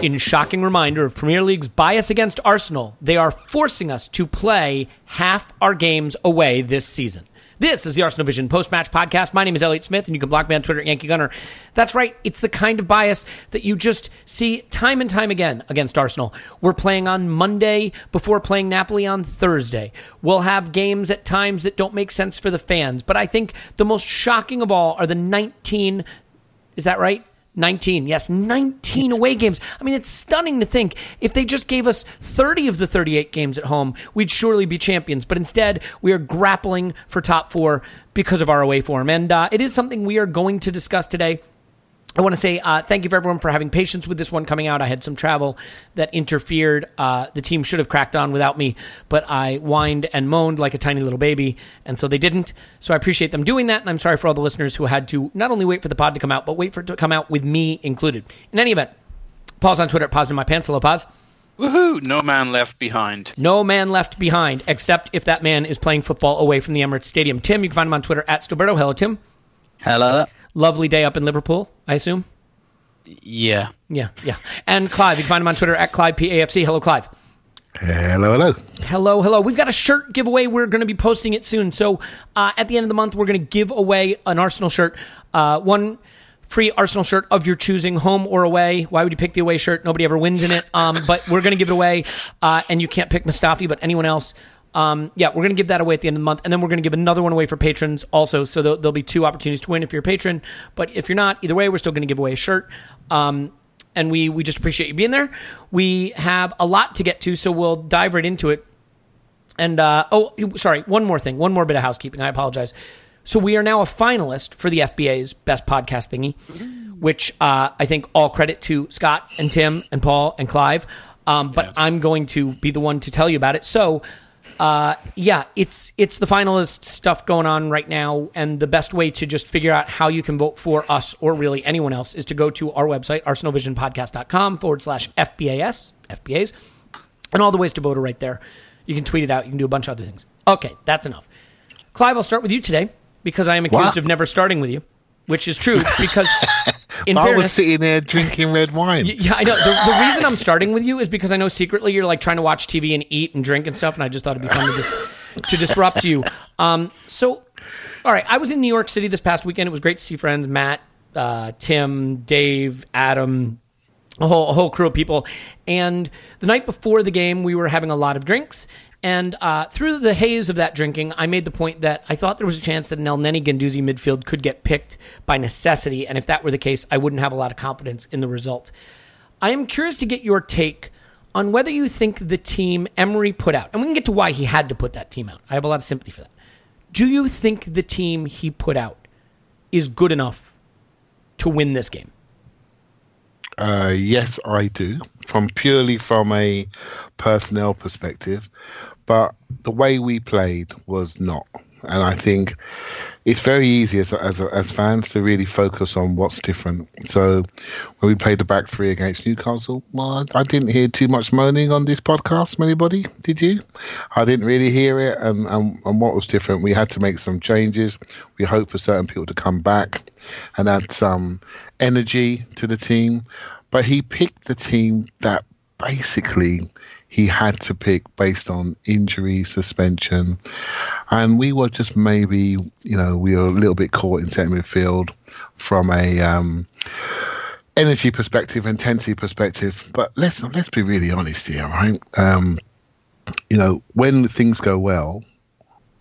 In shocking reminder of Premier League's bias against Arsenal, they are forcing us to play half our games away this season. This is the Arsenal Vision post match podcast. My name is Elliot Smith, and you can block me on Twitter at Yankee Gunner. That's right, it's the kind of bias that you just see time and time again against Arsenal. We're playing on Monday before playing Napoli on Thursday. We'll have games at times that don't make sense for the fans, but I think the most shocking of all are the 19. Is that right? 19. Yes, 19 away games. I mean, it's stunning to think if they just gave us 30 of the 38 games at home, we'd surely be champions. But instead, we are grappling for top four because of our away form. And uh, it is something we are going to discuss today. I want to say uh, thank you for everyone for having patience with this one coming out. I had some travel that interfered. Uh, the team should have cracked on without me, but I whined and moaned like a tiny little baby, and so they didn't. So I appreciate them doing that, and I'm sorry for all the listeners who had to not only wait for the pod to come out, but wait for it to come out with me included. In any event, pause on Twitter at Pause in My Pants. Hello, Pause. Woohoo! No man left behind. No man left behind, except if that man is playing football away from the Emirates Stadium. Tim, you can find him on Twitter at Stillberto. Hello, Tim. Hello. Lovely day up in Liverpool, I assume. Yeah. Yeah, yeah. And Clive, you can find him on Twitter at Clive PAFC. Hello, Clive. Hello, hello. Hello, hello. We've got a shirt giveaway. We're going to be posting it soon. So uh, at the end of the month, we're going to give away an Arsenal shirt. Uh, one free Arsenal shirt of your choosing, home or away. Why would you pick the away shirt? Nobody ever wins in it. Um, but we're going to give it away. Uh, and you can't pick Mustafi, but anyone else. Um, yeah, we're going to give that away at the end of the month, and then we're going to give another one away for patrons also. So there'll, there'll, be two opportunities to win if you're a patron. But if you're not, either way, we're still going to give away a shirt. Um, and we we just appreciate you being there. We have a lot to get to, so we'll dive right into it. And uh, oh, sorry, one more thing, one more bit of housekeeping. I apologize. So we are now a finalist for the FBA's Best Podcast Thingy, which uh, I think all credit to Scott and Tim and Paul and Clive. Um, but yes. I'm going to be the one to tell you about it. So uh, yeah, it's it's the finalist stuff going on right now, and the best way to just figure out how you can vote for us or really anyone else is to go to our website, arsenalvisionpodcast.com forward slash FBAS, FBAs, and all the ways to vote are right there. You can tweet it out. You can do a bunch of other things. Okay, that's enough. Clive, I'll start with you today because I am accused of never starting with you which is true because in I fairness, was sitting there drinking red wine. Yeah, I know. The, the, reason I'm starting with you is because I know secretly you're like trying to watch TV and eat and drink and stuff, and I just thought it'd be fun to dis- to disrupt you. Um, so, all right, I was in New York City this past weekend. It was great to see friends, Matt, uh, Tim, Dave, Adam. A whole, a whole crew of people. And the night before the game, we were having a lot of drinks. And uh, through the haze of that drinking, I made the point that I thought there was a chance that an Elneny Guendouzi midfield could get picked by necessity. And if that were the case, I wouldn't have a lot of confidence in the result. I am curious to get your take on whether you think the team Emery put out, and we can get to why he had to put that team out. I have a lot of sympathy for that. Do you think the team he put out is good enough to win this game? Uh, yes, I do. From purely from a personnel perspective, but the way we played was not. And I think it's very easy as as, as fans to really focus on what's different. So when we played the back three against Newcastle, well, I didn't hear too much moaning on this podcast from anybody. Did you? I didn't really hear it. And, and, and what was different, we had to make some changes. We hope for certain people to come back and add some energy to the team. But he picked the team that basically he had to pick based on injury, suspension, and we were just maybe, you know, we were a little bit caught in centre midfield from a um, energy perspective, intensity perspective. But let's let's be really honest here, right? Um, you know, when things go well,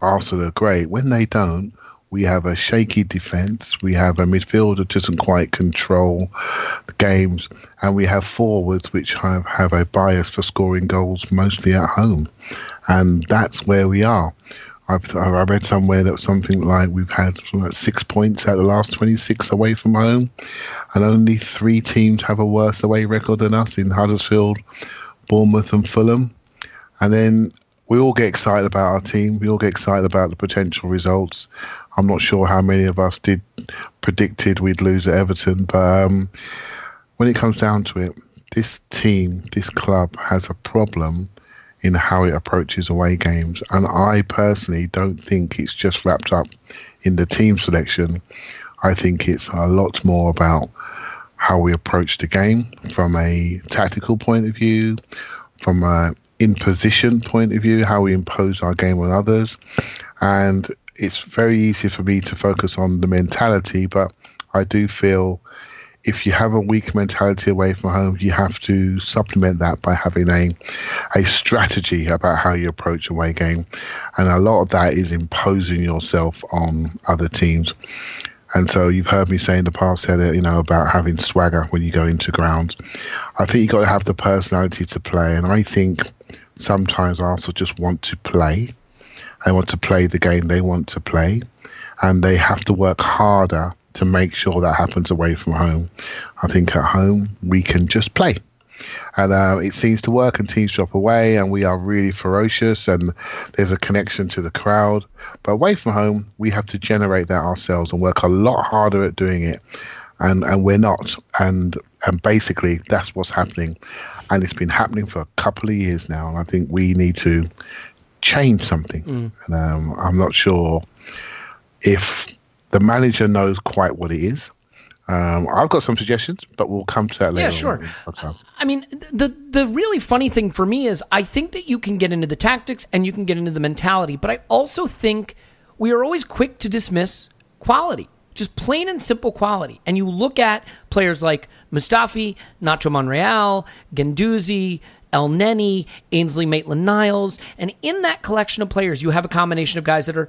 Arsenal are great. When they don't, we have a shaky defence. We have a midfielder that doesn't quite control the games, and we have forwards which have, have a bias for scoring goals mostly at home, and that's where we are. I've I read somewhere that something like we've had like six points out of the last 26 away from home, and only three teams have a worse away record than us in Huddersfield, Bournemouth, and Fulham. And then we all get excited about our team. We all get excited about the potential results. I'm not sure how many of us did predicted we'd lose at Everton, but um, when it comes down to it, this team, this club has a problem in how it approaches away games, and I personally don't think it's just wrapped up in the team selection. I think it's a lot more about how we approach the game from a tactical point of view, from a in position point of view, how we impose our game on others. And it's very easy for me to focus on the mentality, but I do feel if you have a weak mentality away from home, you have to supplement that by having a a strategy about how you approach away game, and a lot of that is imposing yourself on other teams. And so you've heard me say in the past here, you know, about having swagger when you go into grounds. I think you've got to have the personality to play, and I think sometimes Arsenal just want to play. They want to play the game they want to play, and they have to work harder to make sure that happens away from home. I think at home we can just play. And uh, it seems to work, and teams drop away, and we are really ferocious, and there's a connection to the crowd. But away from home, we have to generate that ourselves and work a lot harder at doing it, and and we're not. And and basically, that's what's happening and it's been happening for a couple of years now. And I think we need to change something. Mm. And um, I'm not sure if the manager knows quite what it is. Um, I've got some suggestions, but we'll come to that later. Yeah, sure. I mean, the the really funny thing for me is I think that you can get into the tactics and you can get into the mentality, but I also think we are always quick to dismiss quality just plain and simple quality. And you look at players like Mustafi, Nacho Monreal, Guendouzi, Elneny, Ainsley Maitland Niles, and in that collection of players, you have a combination of guys that are,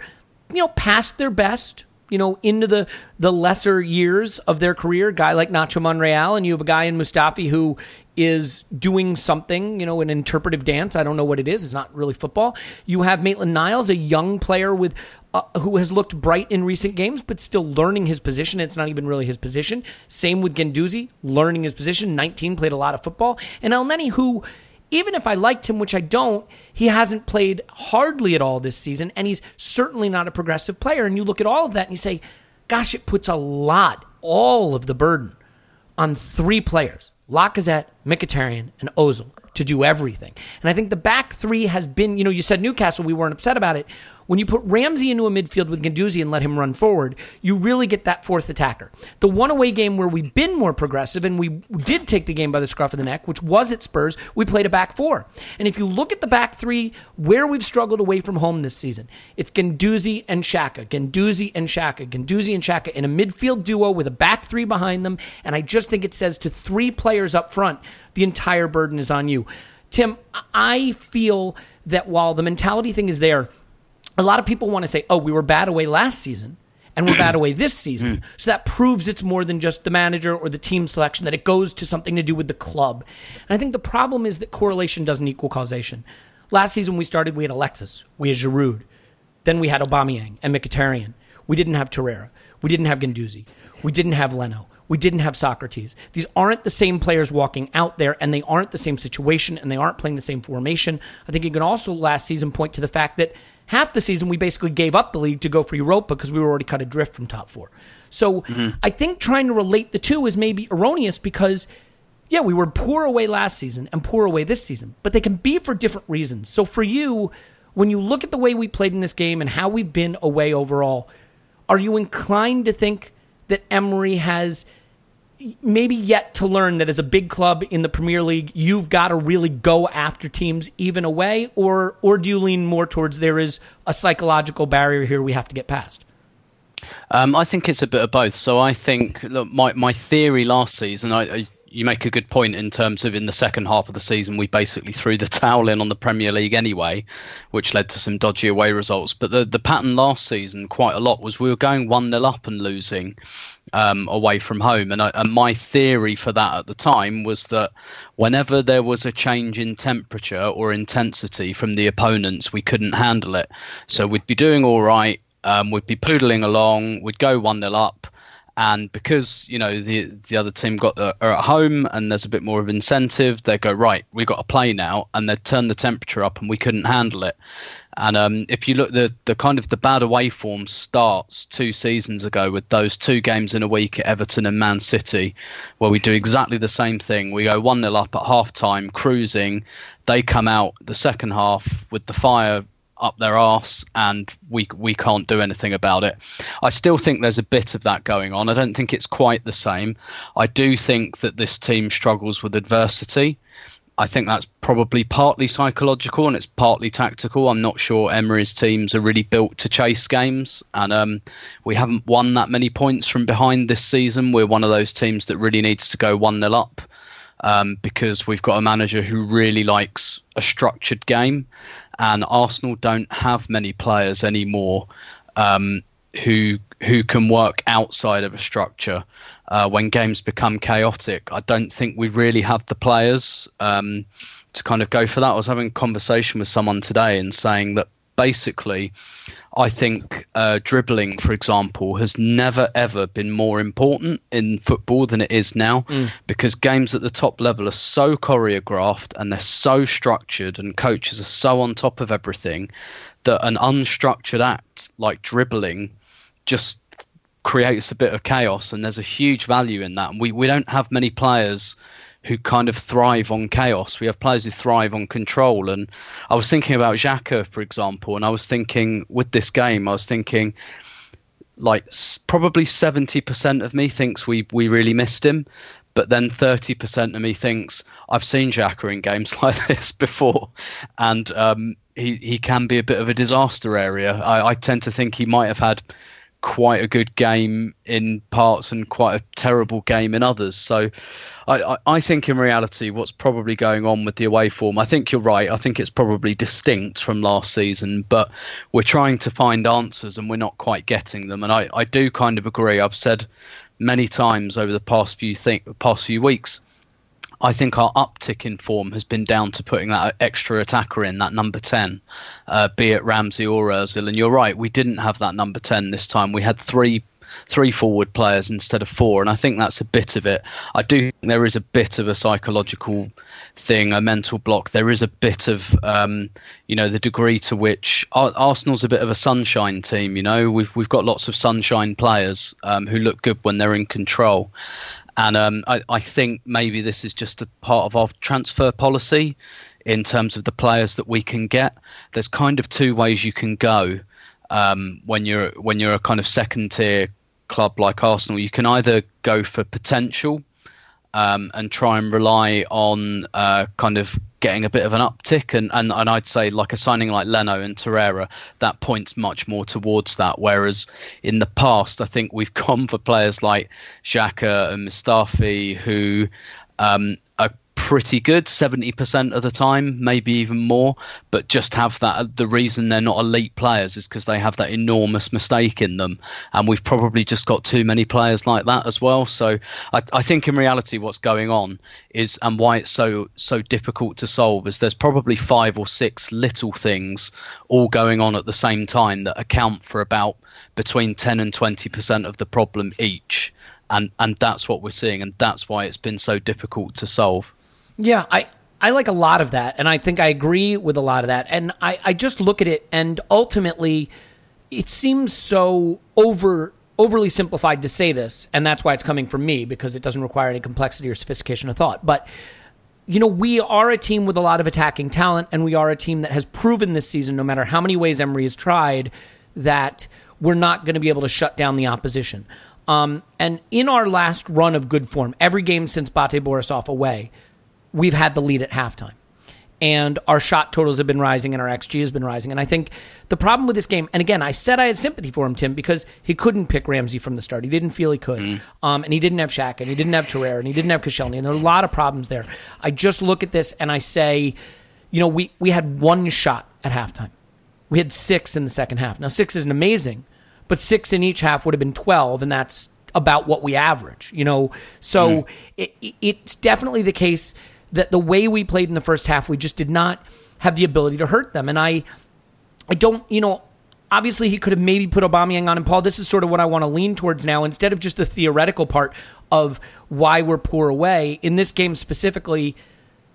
you know, past their best, you know, into the the lesser years of their career. Guy like Nacho Monreal, and you have a guy in Mustafi who is doing something, you know, an interpretive dance. I don't know what it is. It's not really football. You have Maitland Niles, a young player with uh, who has looked bright in recent games, but still learning his position. It's not even really his position. Same with Guendouzi, learning his position. 19, played a lot of football. And Elneny, who, even if I liked him, which I don't, he hasn't played hardly at all this season, and he's certainly not a progressive player. And you look at all of that and you say, gosh, it puts a lot, all of the burden on three players Lacazette, Mkhitaryan, and Ozil to do everything. And I think the back three has been, you know, you said Newcastle, we weren't upset about it. When you put Ramsey into a midfield with Guendouzi and let him run forward, you really get that fourth attacker. The one away game where we've been more progressive and we did take the game by the scruff of the neck, which was at Spurs, we played a back four. And if you look at the back three, where we've struggled away from home this season, it's Guendouzi and Xhaka, Guendouzi and Xhaka, Guendouzi and Xhaka in a midfield duo with a back three behind them. And I just think it says to three players up front, the entire burden is on you. Tim, I feel that while the mentality thing is there, a lot of people want to say, oh, we were bad away last season and we're bad away this season. Mm. So that proves it's more than just the manager or the team selection, that it goes to something to do with the club. And I think the problem is that correlation doesn't equal causation. Last season we started, we had Alexis, we had Giroud, then we had Aubameyang and Mkhitaryan. We didn't have Torreira. We didn't have Guendouzi. We didn't have Leno. We didn't have Sokratis. These aren't the same players walking out there, and they aren't the same situation, and they aren't playing the same formation. I think you can also last season point to the fact that half the season we basically gave up the league to go for Europa because we were already cut adrift from top four. So mm-hmm. I think trying to relate the two is maybe erroneous because yeah, we were poor away last season and poor away this season, but they can be for different reasons. So for you, when you look at the way we played in this game and how we've been away overall, are you inclined to think that Emery has maybe yet to learn that as a big club in the Premier League, you've got to really go after teams even away, or or do you lean more towards there is a psychological barrier here we have to get past? Um, I think it's a bit of both. So I think look, my my theory last season, I, I you make a good point in terms of in the second half of the season we basically threw the towel in on the Premier League anyway, which led to some dodgy away results. But the the pattern last season quite a lot was we were going one 0 up and losing um, away from home, and, I, and my theory for that at the time was that whenever there was a change in temperature or intensity from the opponents, we couldn't handle it. So we'd be doing all right. Um, we'd be poodling along. We'd go one 0 up and because you know the the other team got the, are at home and there's a bit more of incentive they go right we got to play now and they turn the temperature up and we couldn't handle it. And um, if you look the the kind of the bad away form starts two seasons ago with those two games in a week at Everton and Man City where we do exactly the same thing. We go 1 0 up at half time cruising. They come out the second half with the fire up their arse and we we can't do anything about it. I still think there's a bit of that going on. I don't think it's quite the same. I do think that this team struggles with adversity. I think that's probably partly psychological and it's partly tactical. I'm not sure Emery's teams are really built to chase games, and um, we haven't won that many points from behind this season. We're one of those teams that really needs to go 1 0 up um, because we've got a manager who really likes a structured game and Arsenal don't have many players anymore um, who who can work outside of a structure. Uh, when games become chaotic, I don't think we really have the players um, to kind of go for that. I was having a conversation with someone today and saying that basically I think uh, dribbling, for example, has never ever been more important in football than it is now mm. because games at the top level are so choreographed and they're so structured, and coaches are so on top of everything that an unstructured act like dribbling just creates a bit of chaos. And there's a huge value in that. And we, we don't have many players who kind of thrive on chaos. We have players who thrive on control. And I was thinking about Xhaka, for example, and I was thinking with this game, I was thinking like probably 70% of me thinks we, we really missed him. But then 30% of me thinks I've seen Xhaka in games like this before, and um, he, he can be a bit of a disaster area. I, I tend to think he might have had quite a good game in parts and quite a terrible game in others. So I, I, think in reality, what's probably going on with the away form, I think you're right. I think it's probably distinct from last season, but we're trying to find answers and we're not quite getting them. And I, I do kind of agree. I've said many times over the past few past few weeks. I think our uptick in form has been down to putting that extra attacker in, that number 10, uh, be it Ramsey or Ozil. And you're right, we didn't have that number 10 this time. We had three three forward players instead of four, and I think that's a bit of it. I do think there is a bit of a psychological thing, a mental block. There is a bit of, um, you know, the degree to which Arsenal's a bit of a sunshine team. You know, we've we've got lots of sunshine players um, who look good when they're in control. And um, I, I think maybe this is just a part of our transfer policy in terms of the players that we can get. There's kind of two ways you can go um, when you're when you're a kind of second tier club like Arsenal, you can either go for potential um, and try and rely on uh, kind of getting a bit of an uptick, and, and, and I'd say like a signing like Leno and Torreira, that points much more towards that. Whereas in the past, I think we've gone for players like Xhaka and Mustafi who um, pretty good 70% of the time, maybe even more, but just have that. The reason they're not elite players is because they have that enormous mistake in them. And we've probably just got too many players like that as well. So I, I think in reality, what's going on is, and why it's so, so difficult to solve, is there's probably five or six little things all going on at the same time that account for about between 10 and 20% of the problem each. And, and that's what we're seeing, and that's why it's been so difficult to solve. Yeah, I, I like a lot of that, and I think I agree with a lot of that. And I, I just look at it, and ultimately, it seems so over overly simplified to say this, and that's why it's coming from me because it doesn't require any complexity or sophistication of thought. But you know, we are a team with a lot of attacking talent, and we are a team that has proven this season, no matter how many ways Emery has tried, that we're not going to be able to shut down the opposition. Um, and in our last run of good form, every game since Bate Borisov away, we've had the lead at halftime. And our shot totals have been rising and our XG has been rising. And I think the problem with this game, and again, I said I had sympathy for him, Tim, because he couldn't pick Ramsey from the start. He didn't feel he could. Mm. Um, and he didn't have Shaq, and he didn't have Torreira, and he didn't have Koscielny. And there are a lot of problems there. I just look at this and I say, you know, we, we had one shot at halftime. We had six in the second half. Now, six isn't amazing, but six in each half would have been 12, and that's about what we average, you know? So mm. it, it's definitely the case – that the way we played in the first half, we just did not have the ability to hurt them. And I, I don't, you know, obviously he could have maybe put Aubameyang on. And Paul, this is sort of what I want to lean towards now. Instead of just the theoretical part of why we're poor away in this game specifically,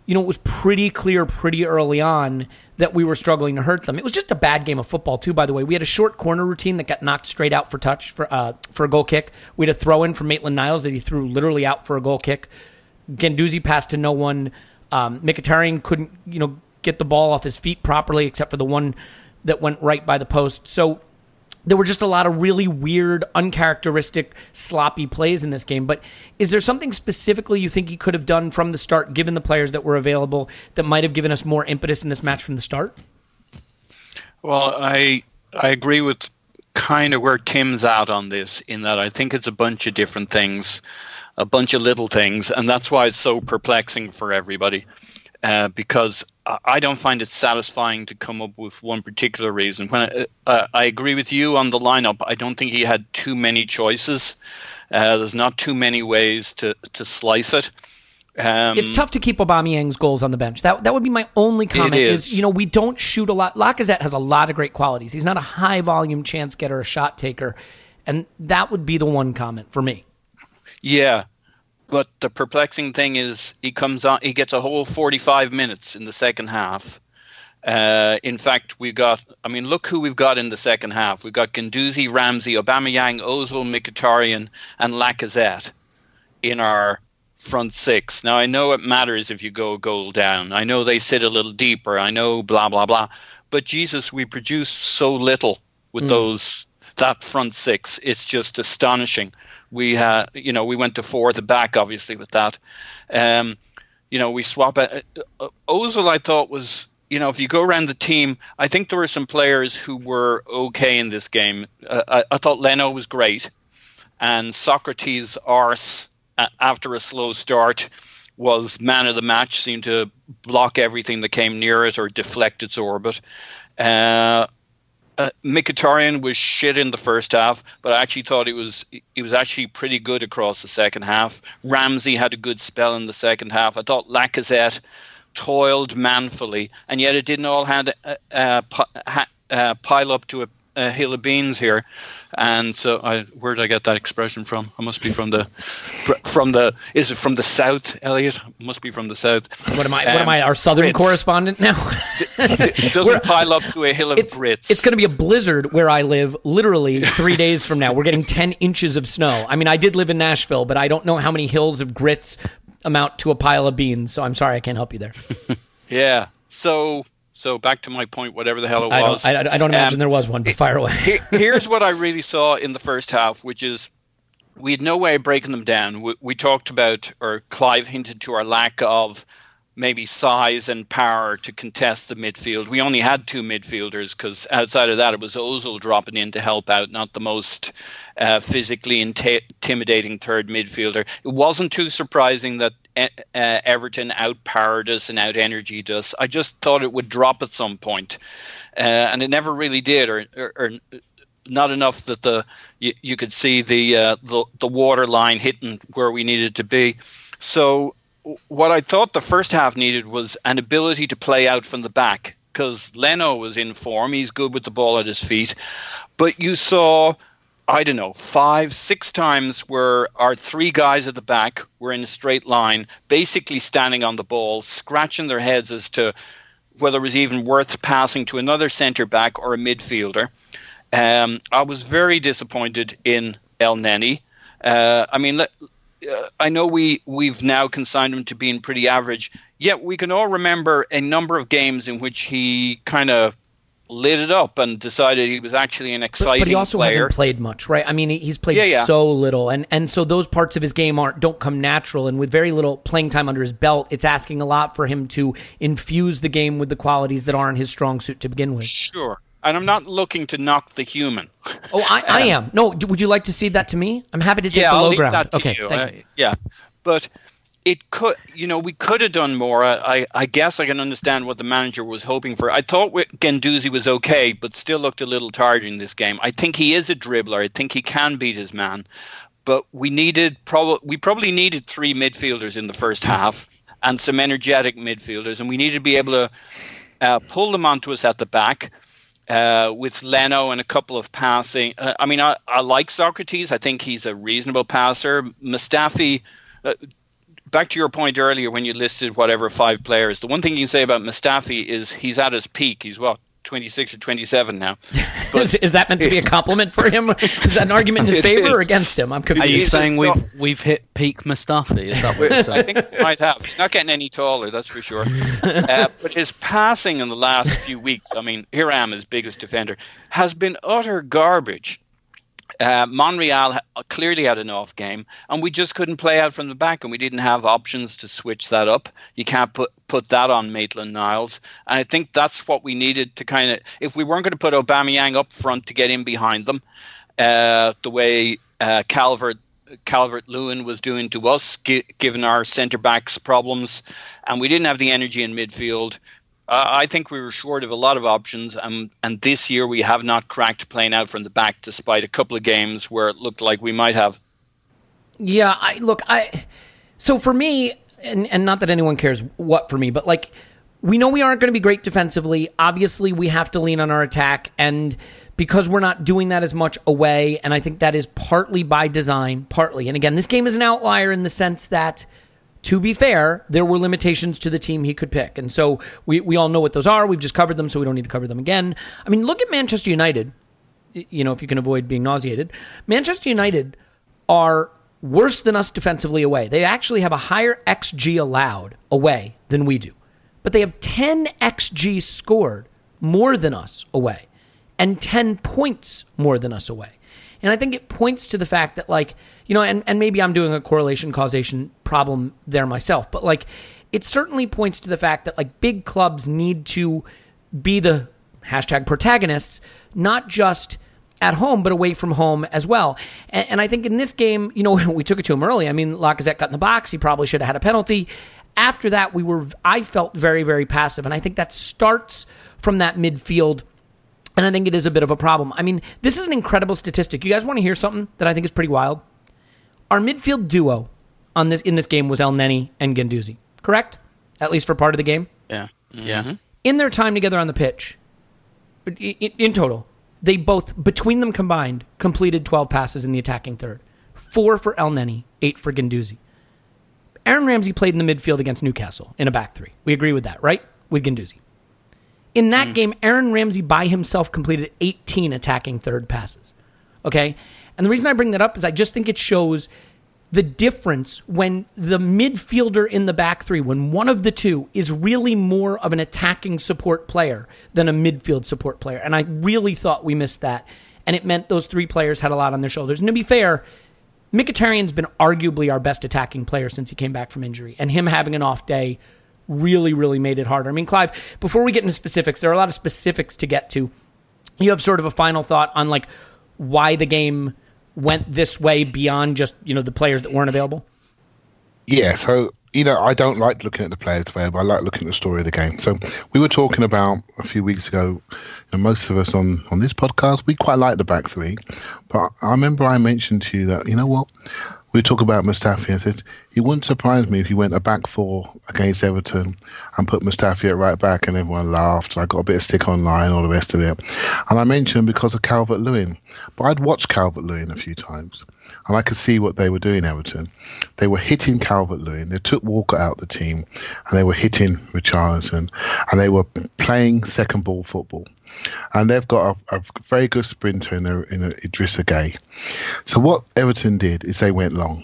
you know, it was pretty clear pretty early on that we were struggling to hurt them. It was just a bad game of football too. By the way, we had a short corner routine that got knocked straight out for touch for uh, for a goal kick. We had a throw in from Maitland Niles that he threw literally out for a goal kick. Guendouzi passed to no one. Um, Mkhitaryan couldn't, you know, get the ball off his feet properly, except for the one that went right by the post. So there were just a lot of really weird, uncharacteristic, sloppy plays in this game. But is there something specifically you think he could have done from the start, given the players that were available, that might have given us more impetus in this match from the start? Well, I I agree with kind of where Tim's at on this, in that I think it's a bunch of different things a bunch of little things, and that's why it's so perplexing for everybody. Uh, because I don't find it satisfying to come up with one particular reason. When I, uh, I agree with you on the lineup, I don't think he had too many choices. Uh, there's not too many ways to to slice it. Um, it's tough to keep Aubameyang's goals on the bench. That that would be my only comment. Is. is. you know we don't shoot a lot. Lacazette has a lot of great qualities. He's not a high volume chance getter, a shot taker, and that would be the one comment for me. Yeah, but the perplexing thing is he comes on, he gets a whole 45 minutes in the second half. Uh, in fact, we got, I mean, look who we've got in the second half. We've got Guendouzi, Ramsey, Aubameyang, Ozil, Mkhitaryan, and Lacazette in our front six. Now, I know it matters if you go goal down. I know they sit a little deeper. I know blah, blah, blah. But Jesus, we produce so little with mm. those that front six. It's just astonishing we had, you know, we went to four at the back, obviously, with that. Um, you know, we swap it. Uh, Ozil, I thought was, you know, if you go around the team, I think there were some players who were okay in this game. Uh, I, I, thought Leno was great, and Sokratis Arse, uh, after a slow start, was man of the match. Seemed to block everything that came near it or deflect its orbit. Uh, uh, was shit in the first half, but I actually thought he was he was actually pretty good across the second half. Ramsey had a good spell in the second half. I thought Lacazette toiled manfully, and yet it didn't all had uh, uh, uh, pile up to a, a hill of beans here. And so, I, where did I get that expression from? I must be from the, from the. Is it from the south, Elliot? Must be from the south. What am I? Um, what am I? Our southern grits. correspondent now? it doesn't pile up to a hill of it's, grits. It's going to be a blizzard where I live. Literally three days from now, we're getting ten inches of snow. I mean, I did live in Nashville, but I don't know how many hills of grits amount to a pile of beans. So I'm sorry, I can't help you there. yeah. So so back to my point, whatever the hell it was. I don't, I, I don't imagine um, there was one, but fire away. here's what I really saw in the first half, which is we had no way of breaking them down. We, we, talked about, or Clive hinted to our lack of maybe size and power to contest the midfield. We only had two midfielders because outside of that, it was Ozil dropping in to help out, not the most uh, physically intimidating third midfielder. It wasn't too surprising that uh, Everton outpowered us and out energied us. I just thought it would drop at some point, uh, and it never really did, or, or, or, not enough that the you, you could see the, uh, the the water line hitting where we needed to be. So what I thought the first half needed was an ability to play out from the back because Leno was in form. He's good with the ball at his feet. But you saw, I don't know, five, six times where our three guys at the back were in a straight line, basically standing on the ball, scratching their heads as to whether it was even worth passing to another centre back or a midfielder. Um, I was very disappointed in Elneny. Uh, I mean, let, uh, I know we we've now consigned him to being pretty average. Yet we can all remember a number of games in which he kind of lit it up and decided he was actually an exciting but, but he also player. hasn't played much, right? I mean, he's played yeah, yeah. so little, and and so those parts of his game aren't don't come natural. And with very little playing time under his belt, it's asking a lot for him to infuse the game with the qualities that aren't his strong suit to begin with. Sure, and I'm not looking to knock the human. Oh, I, I am. No, would you like to see that to me? I'm happy to take yeah, the low I'll leave ground. That to okay, you. thank uh, you. Yeah, but it could, you know, we could have done more. I, I guess I can understand what the manager was hoping for. I thought Guendouzi was okay, but still looked a little tired in this game. I think he is a dribbler. I think he can beat his man, but we needed probably we probably needed three midfielders in the first half and some energetic midfielders, and we needed to be able to uh, pull them onto us at the back uh, with Leno and a couple of passing. Uh, I mean, I, I like Sokratis. I think he's a reasonable passer. Mustafi, uh, back to your point earlier when you listed whatever five players, the one thing you can say about Mustafi is he's at his peak. He's what, 26 or 27 now. But, is, is, that meant to be a compliment for him? Is that an argument in his favor is. or against him? I'm confused. Are you saying we've, we've hit peak Mustafi? Is that what you're saying? I think we might have. He's not getting any taller, that's for sure. Uh, but his passing in the last few weeks, I mean, here I am, his biggest defender, has been utter garbage. Uh, Monreal clearly had an off game, and we just couldn't play out from the back, and we didn't have options to switch that up. You can't put put that on Maitland Niles, and I think that's what we needed to kind of. If we weren't going to put Aubameyang up front to get in behind them, uh, the way uh, Calvert Calvert Lewin was doing to us, gi- given our centre backs problems, and we didn't have the energy in midfield. Uh, I think we were short of a lot of options, um, and this year we have not cracked playing out from the back, despite a couple of games where it looked like we might have. Yeah, I look, I so for me, and and not that anyone cares what for me, but like we know we aren't going to be great defensively. Obviously, we have to lean on our attack, and because we're not doing that as much away, and I think that is partly by design, partly. And again, this game is an outlier in the sense that to be fair, there were limitations to the team he could pick. And so we, we all know what those are. We've just covered them, so we don't need to cover them again. I mean, look at Manchester United, you know, if you can avoid being nauseated. Manchester United are worse than us defensively away. They actually have a higher XG allowed away than we do. But they have 10 XG scored more than us away and 10 points more than us away. And I think it points to the fact that, like, you know, and, and maybe I'm doing a correlation causation problem there myself, but like, it certainly points to the fact that, like, big clubs need to be the hashtag protagonists, not just at home, but away from home as well. And, and I think in this game, you know, we took it to him early. I mean, Lacazette got in the box. He probably should have had a penalty. After that, we were, I felt very, very passive. And I think that starts from that midfield and I think it is a bit of a problem. I mean, this is an incredible statistic. You guys want to hear something that I think is pretty wild? Our midfield duo on this in this game was Elneny and Guendouzi, correct? At least for part of the game. Yeah. Yeah. Mm-hmm. In their time together on the pitch, in, in total, they both between them combined completed 12 passes in the attacking third. 4 for Elneny, 8 for Guendouzi. Aaron Ramsey played in the midfield against Newcastle in a back three. We agree with that, right? With Guendouzi. In that mm. game, Aaron Ramsey by himself completed 18 attacking third passes. Okay? And the reason I bring that up is I just think it shows the difference when the midfielder in the back three, when one of the two is really more of an attacking support player than a midfield support player. And I really thought we missed that. And it meant those three players had a lot on their shoulders. And to be fair, Mkhitaryan's been arguably our best attacking player since he came back from injury. And him having an off day really, really made it harder. I mean, Clive, before we get into specifics, there are a lot of specifics to get to. You have sort of a final thought on like why the game went this way beyond just you know the players that weren't available. Yeah, so you know, I don't like looking at the players available. I like looking at the story of the game. So we were talking about a few weeks ago, and most of us on on this podcast, we quite like the back three. But I remember I mentioned to you that you know what, we talk about Mustafi. I said it wouldn't surprise me if he went a back four against Everton and put Mustafi at right back, and everyone laughed. I got a bit of stick online, all the rest of it. And I mentioned because of Calvert Lewin, but I'd watched Calvert Lewin a few times, and I could see what they were doing. Everton, they were hitting Calvert Lewin. They took Walcott out the team, and they were hitting Richarlison, and they were playing second ball football and they've got a, a, very good sprinter in, a, in a Idrissa Gueye. So what Everton did is they went long.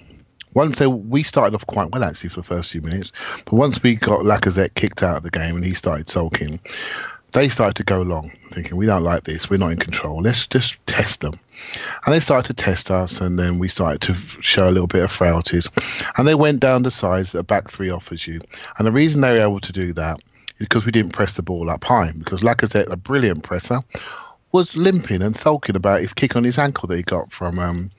Once they, we started off quite well actually for the first few minutes, but once we got Lacazette kicked out of the game and he started sulking, they started to go long, thinking we don't like this, we're not in control. Let's just test them. And they started to test us, and then we started to show a little bit of frailties. And they went down the size that a back three offers you. And the reason they were able to do that because we didn't press the ball up high. Because Lacazette, a brilliant presser, was limping and sulking about his kick on his ankle that he got from um,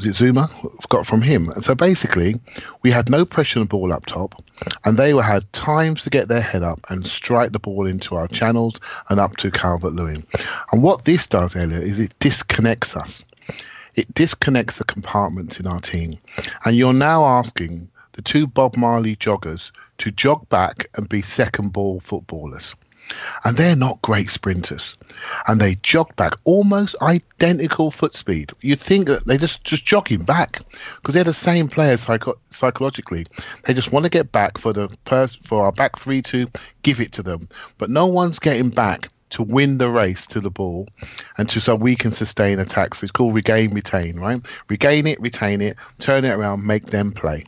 Zouma, got from him. And so basically, we had no pressure on the ball up top, and they were had times to get their head up and strike the ball into our channels and up to Calvert Lewin. And what this does, Elliot, is it disconnects us. It disconnects the compartments in our team. And you're now asking the two Bob Marley joggers to jog back and be second ball footballers. And they're not great sprinters. And they jog back almost identical foot speed. You'd think that they're just, just jogging back because they're the same players psycho- psychologically. They just want to get back for the pers- for our back three to give it to them. But no one's getting back to win the race to the ball and to so we can sustain attacks. It's called regain, retain, right? Regain it, retain it, turn it around, make them play.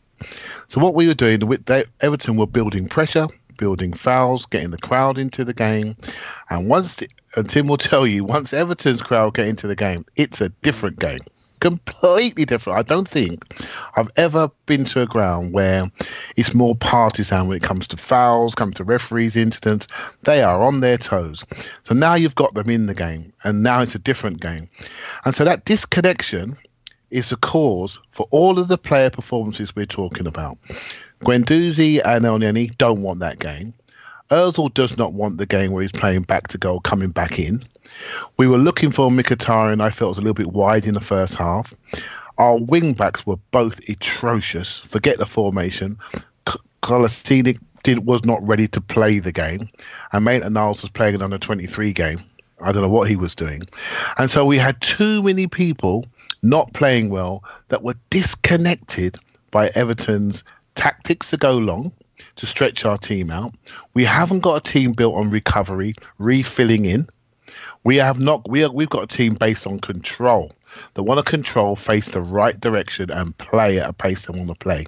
So what we were doing, with Everton were building pressure, building fouls, getting the crowd into the game, and once the, and Tim will tell you, once Everton's crowd get into the game, it's a different game. Completely different. I don't think I've ever been to a ground where it's more partisan when it comes to fouls, comes to referees incidents. They are on their toes. So now you've got them in the game, and now it's a different game. And so that disconnection is the cause for all of the player performances we're talking about. Guendouzi and Elneny don't want that game. Ozil does not want the game where he's playing back to goal, coming back in. We were looking for Mkhitaryan. I felt was a little bit wide in the first half. Our wing backs were both atrocious. Forget the formation. Kolasinac did was not ready to play the game, and Maitland Niles was playing an under 23 game. I don't know what he was doing, and so we had too many people not playing well that were disconnected by Everton's tactics to go long to stretch our team out. We haven't got a team built on recovery, refilling in. We have not. We are, we've got a team based on control. That want to control, face the right direction, and play at a pace they want to play.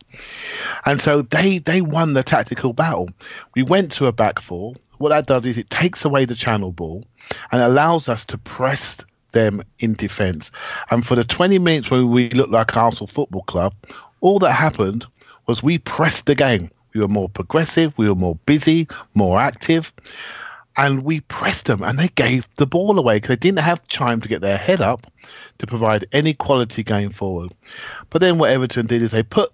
And so they they won the tactical battle. We went to a back four. What that does is it takes away the channel ball and allows us to press them in defence. And for the 20 minutes when we looked like Arsenal Football Club, all that happened was we pressed the game. We were more progressive, we were more busy, more active, and we pressed them and they gave the ball away because they didn't have time to get their head up to provide any quality game forward. But then what Everton did is they put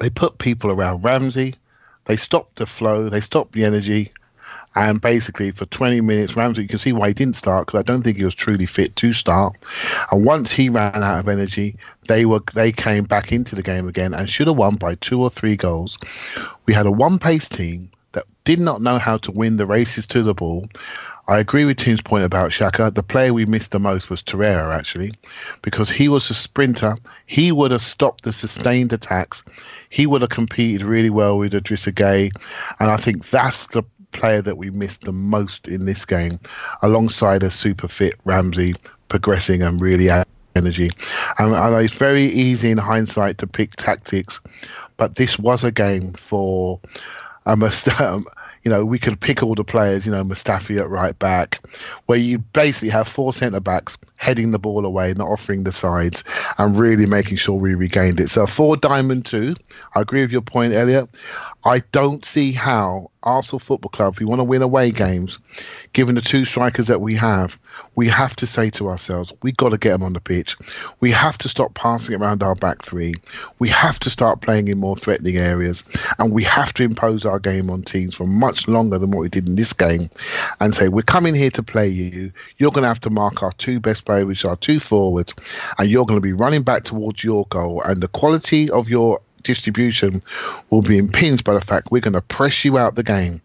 they put people around Ramsey, they stopped the flow, they stopped the energy, and basically, for 20 minutes, Ramsey, you can see why he didn't start because I don't think he was truly fit to start. And once he ran out of energy, they were they came back into the game again and should have won by two or three goals. We had a one-pace team that did not know how to win the races to the ball. I agree with Tim's point about Xhaka. The player we missed the most was Torreira, actually, because he was a sprinter. He would have stopped the sustained attacks. He would have competed really well with Idrissa Gueye. And I think that's the player that we missed the most in this game, alongside a super fit Ramsey progressing and really energy. And it's very easy in hindsight to pick tactics, but this was a game for a um, you know, we could pick all the players, you know, Mustafi at right back, where you basically have four centre backs heading the ball away, not offering the sides, and really making sure we regained it. So four diamond two. I agree with your point, Elliot. I don't see how Arsenal Football Club, if we want to win away games, given the two strikers that we have, we have to say to ourselves, we've got to get them on the pitch. We have to stop passing around our back three. We have to start playing in more threatening areas. And we have to impose our game on teams for much longer than what we did in this game and say, we're coming here to play you. You're going to have to mark our two best players, which are two forwards, and you're going to be running back towards your goal. And the quality of your distribution will be impinged by the fact we're going to press you out the game,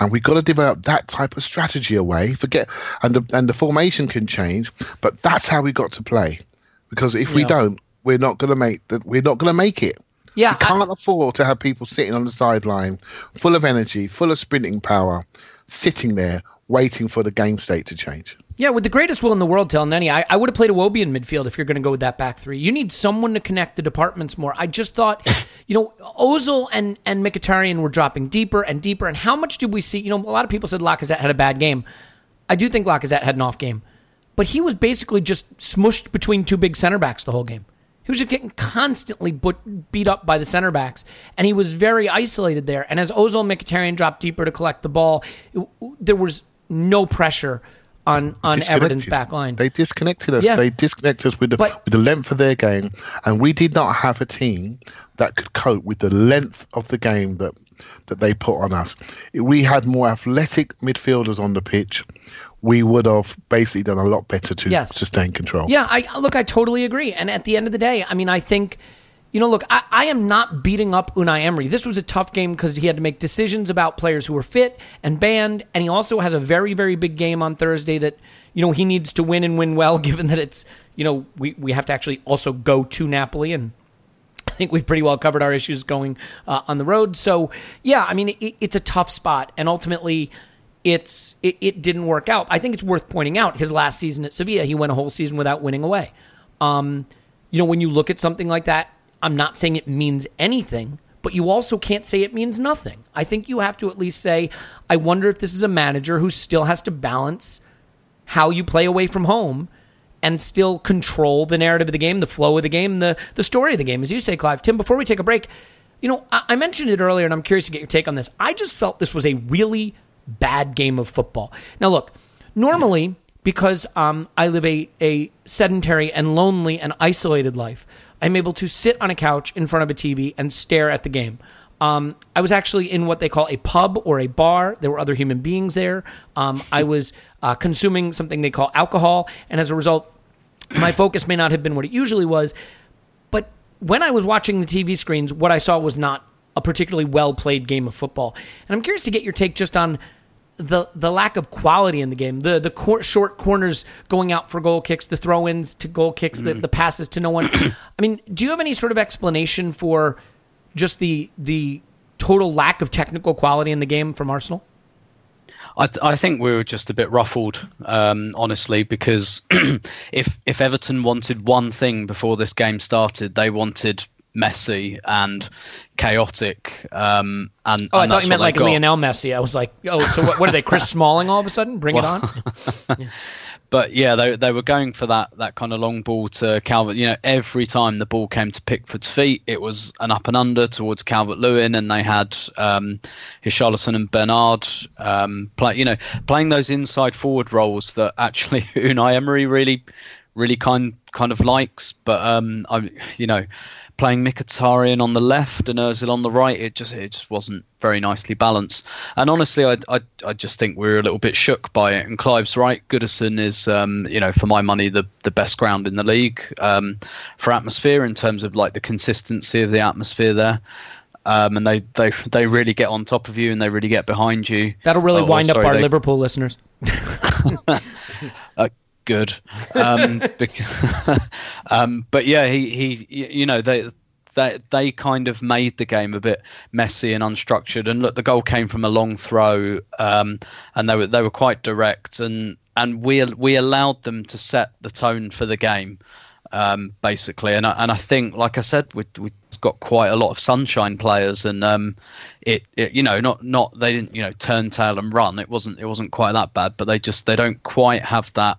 and we've got to develop that type of strategy away. Forget and the and the formation can change, but that's how we got to play. Because if we don't, we're not going to make that. We're not going to make it. Yeah, We can't afford to have people sitting on the sideline, full of energy, full of sprinting power, sitting there waiting for the game state to change. Yeah, with the greatest will in the world, telling Nenny, I, I would have played Iwobi in midfield if you're going to go with that back three. You need someone to connect the departments more. I just thought, you know, Ozil and and Mkhitaryan were dropping deeper and deeper. And how much did we see? You know, a lot of people said Lacazette had a bad game. I do think Lacazette had an off game, but he was basically just smushed between two big center backs the whole game. He was just getting constantly beat up by the center backs, and he was very isolated there. And as Ozil and Mkhitaryan dropped deeper to collect the ball, it- there was no pressure on on Everton's back line. They disconnected us. Yeah. They disconnected us with the But- with the length of their game, and we did not have a team that could cope with the length of the game that that they put on us. We had more athletic midfielders on the pitch, we would have basically done a lot better to Yes. sustain control. Yeah, I look, I totally agree. And at the end of the day, I mean, I think, you know, look, I, I am not beating up Unai Emery. This was a tough game because he had to make decisions about players who were fit and banned, and he also has a very, very big game on Thursday that you know he needs to win and win well, given that it's you know we we have to actually also go to Napoli and. I think we've pretty well covered our issues going uh, on the road. So, yeah, I mean, it, it's a tough spot, and ultimately, it's it, it didn't work out. I think it's worth pointing out his last season at Sevilla, he went a whole season without winning away. Um, you know, when you look at something like that, I'm not saying it means anything, but you also can't say it means nothing. I think you have to at least say, I wonder if this is a manager who still has to balance how you play away from home and still control the narrative of the game, the flow of the game, the the story of the game, as you say, Clive. Tim, before we take a break, you know, I, I mentioned it earlier, and I'm curious to get your take on this. I just felt this was a really bad game of football. Now, look, normally because um, I live a a sedentary and lonely and isolated life, I'm able to sit on a couch in front of a TV and stare at the game. Um, I was actually in what they call a pub or a bar. There were other human beings there. Um, I was uh, consuming something they call alcohol, and as a result, my focus may not have been what it usually was. But when I was watching the TV screens, what I saw was not a particularly well played game of football. And I'm curious to get your take just on the the lack of quality in the game, the the cor- short corners going out for goal kicks, the throw ins to goal kicks, the, the passes to no one. I mean, do you have any sort of explanation for just the the total lack of technical quality in the game from Arsenal? I, th- I think we were just a bit ruffled, um, honestly, because if if Everton wanted one thing before this game started, they wanted messy and chaotic. Um, and Oh, I thought you meant like got. Lionel Messi. I was like, oh, so what, what are they? Chris Smalling all of a sudden? Bring it on. But yeah, they they were going for that that kind of long ball to Calvert. You know, every time the ball came to Pickford's feet, it was an up and under towards Calvert Lewin, and they had um, Richarlison and Bernard um, play. You know, playing those inside forward roles that actually Unai Emery really really kind kind of likes. But um, I you know. Playing Mkhitaryan on the left and Özil on the right, it just it just wasn't very nicely balanced. And honestly, I I, I just think we were a little bit shook by it. And Clive's right. Goodison is, um, you know, for my money, the the best ground in the league um, for atmosphere in terms of like the consistency of the atmosphere there. Um, and they, they they really get on top of you and they really get behind you. That'll really Oh, wind up sorry, our they- Liverpool listeners. uh, good. Um, bec- um, but yeah, he, he, you know, they, they, they kind of made the game a bit messy and unstructured. And look, the goal came from a long throw, um, and they were they were quite direct, and and we we allowed them to set the tone for the game. Um, basically, and I, and I think, like I said, we we got quite a lot of sunshine players, and um, it, it you know not not they didn't you know turn tail and run. It wasn't it wasn't quite that bad, but they just they don't quite have that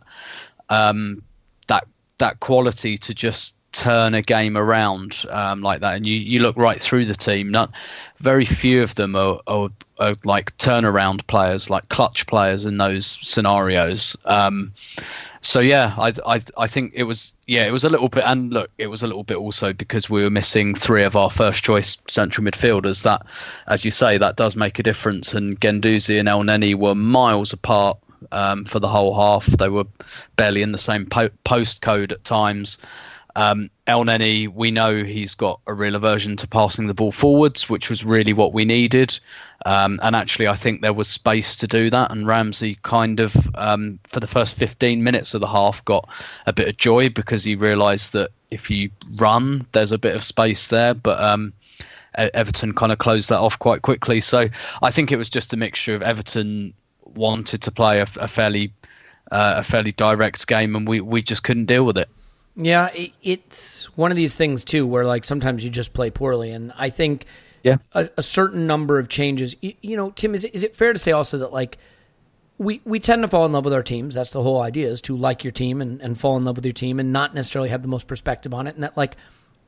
um, that that quality to just turn a game around um, like that. And you, you look right through the team. Not very few of them are, are, are like turnaround players, like clutch players in those scenarios. Um, so yeah, I, I I think it was yeah it was a little bit and look it was a little bit also because we were missing three of our first choice central midfielders. That, as you say, that does make a difference. And Guendouzi and Elneny were miles apart um, for the whole half. They were barely in the same po- postcode at times. Um, Elneny, we know he's got a real aversion to passing the ball forwards, which was really what we needed. Um, and actually, I think there was space to do that. And Ramsey kind of, um, for the first 15 minutes of the half, got a bit of joy because he realised that if you run, there's a bit of space there. But um, Everton kind of closed that off quite quickly. So I think it was just a mixture of Everton wanted to play a, a fairly uh, a fairly direct game, and we, we just couldn't deal with it. Yeah, it's one of these things too, where like sometimes you just play poorly, and I think yeah, a, a certain number of changes. You, you, know, Tim, is it, is it fair to say also that like we we tend to fall in love with our teams? That's the whole idea is to like your team and, and fall in love with your team, and not necessarily have the most perspective on it, and that like.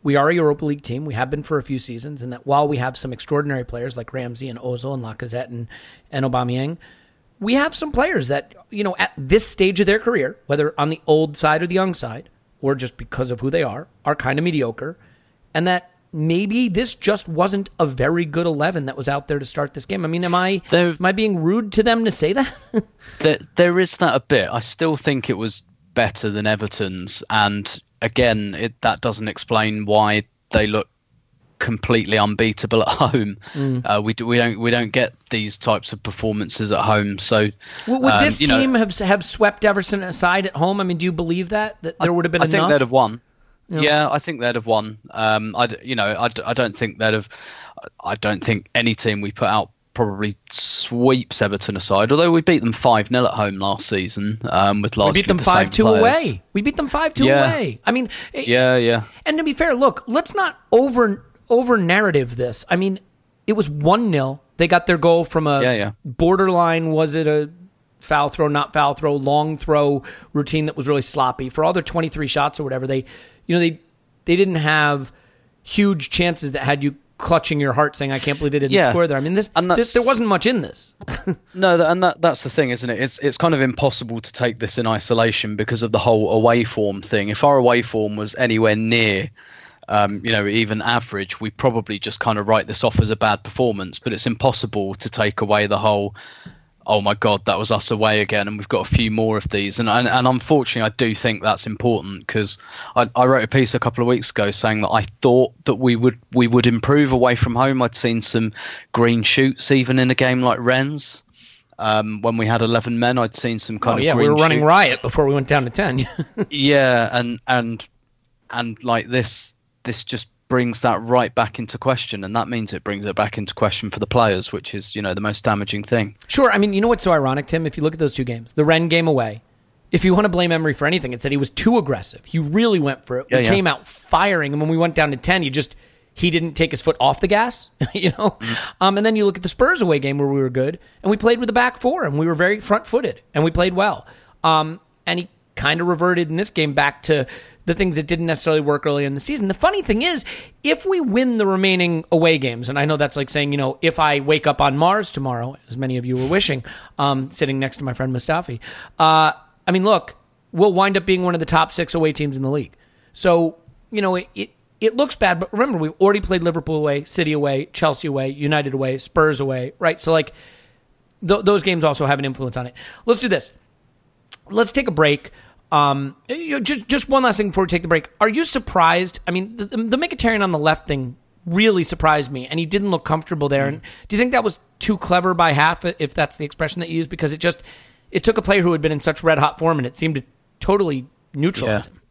We are a Europa League team. We have been for a few seasons, and that while we have some extraordinary players like Ramsey and Ozil and Lacazette and and Aubameyang, we have some players that you know at this stage of their career, whether on the old side or the young side, or just because of who they are, are kind of mediocre, and that maybe this just wasn't a very good 11 that was out there to start this game. I mean, am I there, am I being rude to them to say that? there, there is that a bit. I still think it was better than Everton's, and again, it, that doesn't explain why they look completely unbeatable at home. Mm. Uh, we do, we don't we don't get these types of performances at home. So would um, this team know, have have swept Everton aside at home? I mean, do you believe that that there would have been? I enough? think they'd have won. Yeah. yeah, I think they'd have won. Um, I you know I, I don't think they'd have. I don't think any team we put out probably sweeps Everton aside. Although we beat them five 0 at home last season um, with largely we beat them five two away. We beat them five two yeah. away. I mean, yeah, yeah. And to be fair, look, let's not over over narrative this. I mean, it was 1 0. They got their goal from a yeah, yeah. borderline, was it a foul throw, not foul throw, long throw routine that was really sloppy. For all their 23 shots or whatever, they, you know, they, they didn't have huge chances that had you clutching your heart saying, I can't believe they didn't yeah. score there. I mean, this, this there wasn't much in this. no, and that, that's the thing, isn't it? It's, it's kind of impossible to take this in isolation because of the whole away form thing. If our away form was anywhere near um, you know, even average, we probably just kind of write this off as a bad performance. But it's impossible to take away the whole, oh my god, that was us away again, and we've got a few more of these. And and, and unfortunately, I do think that's important because I, I wrote a piece a couple of weeks ago saying that I thought that we would we would improve away from home. I'd seen some green shoots even in a game like Rennes. Um, when we had 11 men, I'd seen some kind oh, of yeah, we were running shoots. riot before we went down to 10. yeah, and and and like this this just brings that right back into question and that means it brings it back into question for the players which is you know the most damaging thing. Sure i mean you know what's so ironic tim? If you look at those two games the Rennes game away if you want to blame emery for anything it said he was too aggressive. He really went for it. Yeah, we yeah. came out firing and when we went down to 10 he just he didn't take his foot off the gas you know? Mm. um, and then you look at the spurs away game where we were good and we played with the back four and we were very front footed and we played well. Um, and he kind of reverted in this game back to the things that didn't necessarily work earlier in the season. The funny thing is, if we win the remaining away games, and I know that's like saying, you know, if I wake up on Mars tomorrow, as many of you were wishing, um, sitting next to my friend Mustafi, uh, I mean, look, we'll wind up being one of the top six away teams in the league. So, you know, it, it, it looks bad, but remember, we've already played Liverpool away, City away, Chelsea away, United away, Spurs away, right? So, like, th- those games also have an influence on it. Let's do this. Let's take a break. Um, you know, just just one last thing before we take the break. Are you surprised? I mean, the, the Mkhitaryan on the left thing really surprised me, and he didn't look comfortable there. Mm. And do you think that was too clever by half, if that's the expression that you use? Because it just it took a player who had been in such red hot form, and it seemed to totally neutralize yeah. him.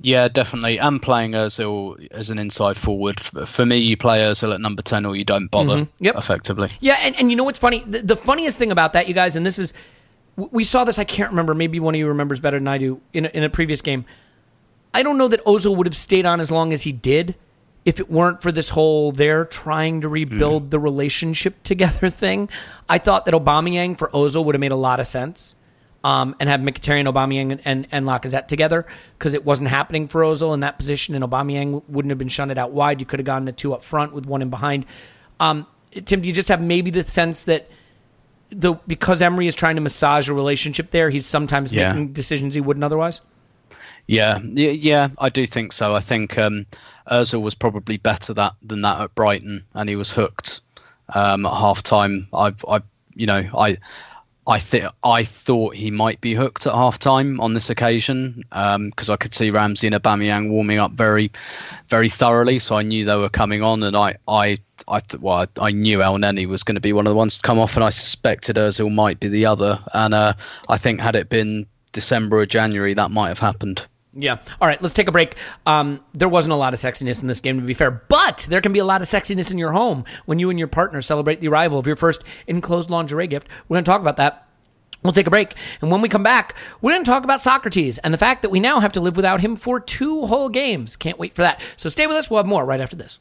Yeah, definitely. And playing Özil as an inside forward. For me, you play Özil at number 10 or you don't bother, mm-hmm. yep. effectively. Yeah, and, and you know what's funny? The, the, funniest thing about that, you guys, and this is we saw this. I can't remember. Maybe one of you remembers better than I do. In a, in a previous game, I don't know that Ozil would have stayed on as long as he did if it weren't for this whole they're trying to rebuild the relationship together thing. I thought that Aubameyang for Ozil would have made a lot of sense. Um, and have Mkhitaryan, Aubameyang, and, and, and Lacazette together because it wasn't happening for Ozil in that position, and Aubameyang wouldn't have been shunted out wide. You could have gotten a two up front with one in behind. Um, Tim, do you just have maybe the sense that the because Emery is trying to massage a relationship there, he's sometimes Yeah. making decisions he wouldn't otherwise? Yeah, yeah, I do think so. I think um, Özil was probably better that than that at Brighton, and he was hooked um, at half time. I, I, you know, I, I I thought he might be hooked at half time on this occasion because I could see Ramsey and Aubameyang warming up very, very thoroughly. So I knew they were coming on, and I, I, I th- well, I, I knew Elneny was going to be one of the ones to come off, and I suspected Özil might be the other. And uh, I think had it been December or January, that might have happened. Yeah. All right, let's take a break. Um, there wasn't a lot of sexiness in this game, to be fair, but there can be a lot of sexiness in your home when you and your partner celebrate the arrival of your first enclosed lingerie gift. We're going to talk about that. We'll take a break. And when we come back, we're going to talk about Sokratis and the fact that we now have to live without him for two whole games. Can't wait for that. So stay with us. We'll have more right after this.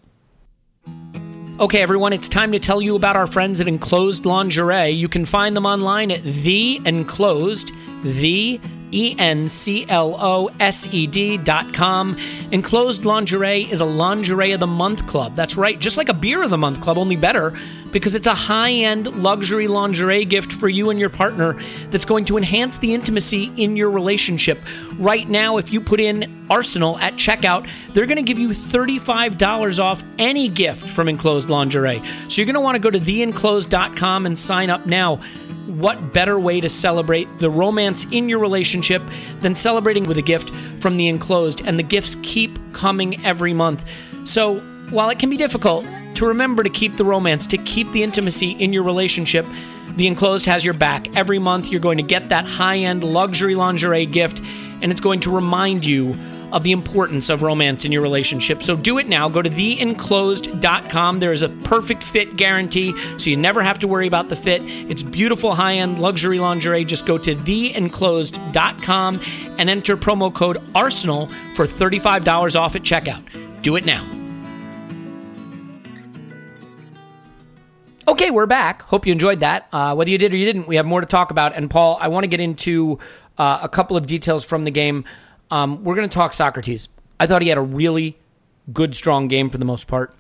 Okay, everyone, it's time to tell you about our friends at Enclosed Lingerie. You can find them online at The Enclosed, the E N C L O S E D dot com. Enclosed Lingerie is a Lingerie of the Month club. That's right, just like a Beer of the Month club, only better, because it's a high end luxury lingerie gift for you and your partner that's going to enhance the intimacy in your relationship. Right now, if you put in Arsenal at checkout, they're going to give you $35 off any gift from Enclosed Lingerie. So you're going to want to go to theenclosed.com and sign up now what better way to celebrate the romance in your relationship than celebrating with a gift from the enclosed? And the gifts keep coming every month. So while it can be difficult to remember to keep the romance, to keep the intimacy in your relationship, the enclosed has your back. Every month, you're going to get that high end luxury lingerie gift, and it's going to remind you of the importance of romance in your relationship. So do it now. Go to theenclosed.com. There is a perfect fit guarantee, so you never have to worry about the fit. It's beautiful high end luxury lingerie. Just go to theenclosed.com and enter promo code ARSENAL for $35 off at checkout. Do it now. Okay, we're back. Hope you enjoyed that. Uh, whether you did or you didn't, we have more to talk about. And Paul, I want to get into uh, a couple of details from the game. Um, we're going to talk Sokratis. I thought he had a really good, strong game for the most part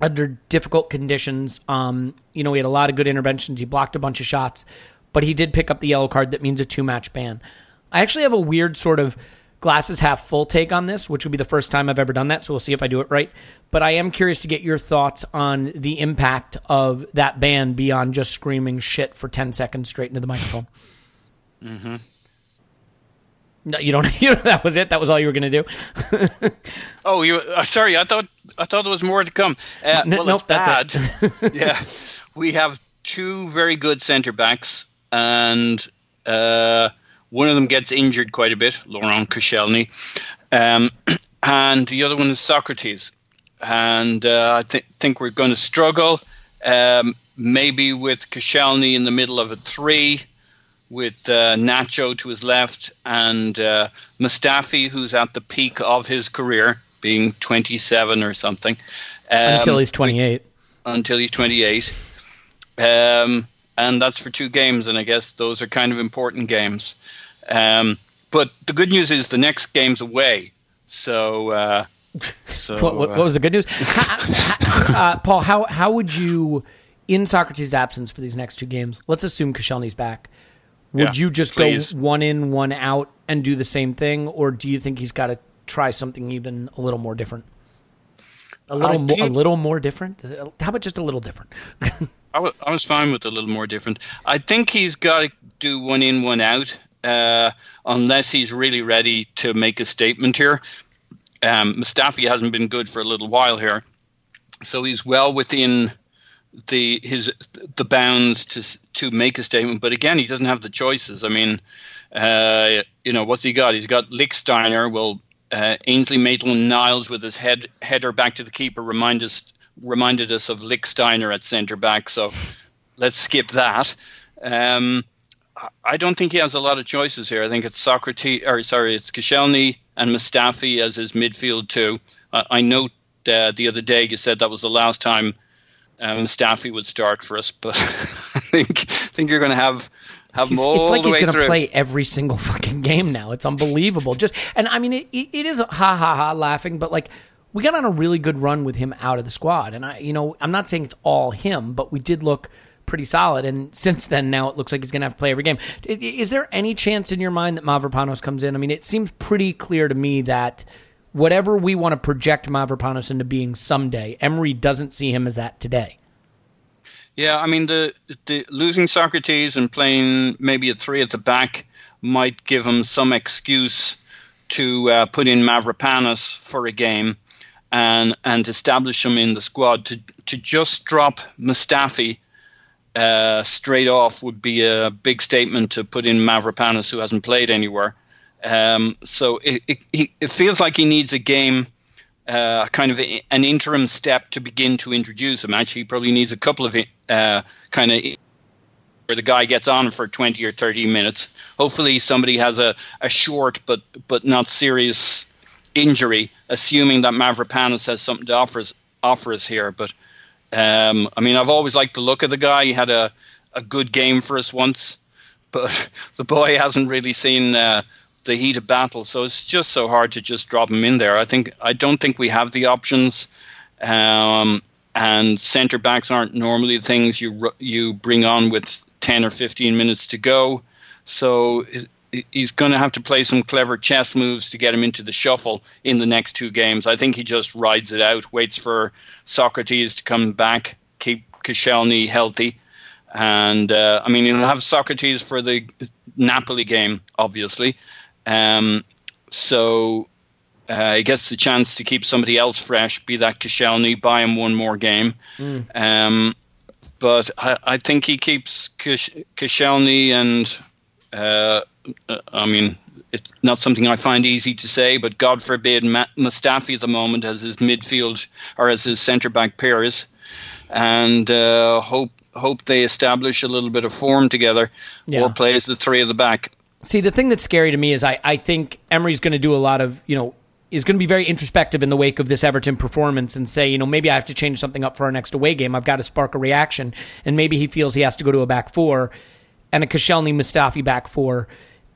under difficult conditions. Um, you know, he had a lot of good interventions. He blocked a bunch of shots, but he did pick up the yellow card that means a two match ban. I actually have a weird sort of glasses half full take on this, which will be the first time I've ever done that. So we'll see if I do it right. But I am curious to get your thoughts on the impact of that band beyond just screaming shit for 10 seconds straight into the microphone. Mm-hmm. No, you don't. You know, that was it. That was all you were going to do. Oh, you. Uh, sorry, I thought I thought there was more to come. Uh, N- well, nope, that's bad. yeah, we have two very good centre backs, and uh, one of them gets injured quite a bit, Laurent Koscielny, um, and the other one is Sokratis. And uh, I th- think we're going to struggle, um, maybe with Koscielny in the middle of a three with uh, Nacho to his left and uh, Mustafi, who's at the peak of his career, being 27 or something. Um, Until he's 28. Until he's 28. Um, and that's for two games, and I guess those are kind of important games. Um, but the good news is the next game's away. So. Uh, so What, what, what was the good news? Uh, Paul, how how would you, in Sokratis' absence for these next two games, let's assume Koscielny's back, would Yeah, you just please. go one in, one out and do the same thing? Or do you think he's got to try something even a little more different? A little, mo- a little more different? How about just a little different? I I was fine with a little more different. I think he's got to do one in, one out, uh, unless he's really ready to make a statement here. Um, Mustafi hasn't been good for a little while here, so he's well within the his the bounds to to make a statement. But again, he doesn't have the choices. I mean, uh, you know, what's he got? He's got Lichtsteiner. Well, uh, Ainsley Maitland-Niles with his head header back to the keeper remind us reminded us of Lichtsteiner at centre back. So let's skip that. Um, I- don't think he has a lot of choices here. I think it's Sokratis, or sorry, it's Koscielny and Mustafi as his midfield too. I I know uh, the other day you said that was the last time um, Staffy would start for us, but I think I think you're going to have have He's, all it's like he's going to play every single fucking game now. It's unbelievable. Just and I mean, it, it is ha ha ha laughing, but like we got on a really good run with him out of the squad, and I, you know, I'm not saying it's all him, but we did look pretty solid. And since then, now it looks like he's going to have to play every game. Is there any chance in your mind that Mavropanos comes in? I mean, it seems pretty clear to me that. Whatever we want to project Mavropanos into being someday, Emery doesn't see him as that today. Yeah, I mean the the losing Sokratis and playing maybe a three at the back might give him some excuse to uh, put in Mavropanos for a game and and establish him in the squad. To to just drop Mustafi uh, straight off would be a big statement to put in Mavropanos, who hasn't played anywhere. Um, so it, it it feels like he needs a game uh, kind of a, an interim step to begin to introduce him. Actually, he probably needs a couple of uh, kind of where the guy gets on for 20 or 30 minutes. Hopefully, somebody has a, a short but but not serious injury, assuming that Mavropanos has something to offer us, offer us here. But um, I mean, I've always liked the look of the guy. He had a, a good game for us once, but the boy hasn't really seen uh, the heat of battle. So it's just so hard to just drop him in there. I think I don't think we have the options, um, and centre backs aren't normally the things you you bring on with ten or fifteen minutes to go. So he's going to have to play some clever chess moves to get him into the shuffle in the next two games. I think he just rides it out, waits for Sokratis to come back, keep Koscielny healthy. And uh, I mean, he'll have Sokratis for the Napoli game, obviously. Um, so uh, he gets the chance to keep somebody else fresh, be that Koscielny, buy him one more game. Um, but I, I think he keeps Kish- Koscielny and, uh, uh, I mean, it's not something I find easy to say, but God forbid Ma- Mustafi at the moment as his midfield or as his centre back pairs, and uh, hope hope they establish a little bit of form together, Yeah. or play as the three at the back. See, the thing that's scary to me is I, I think Emery's going to do a lot of, you know, is going to be very introspective in the wake of this Everton performance and say, you know, maybe I have to change something up for our next away game. I've got to spark a reaction. And maybe he feels he has to go to a back four. And a Koscielny Mustafi back four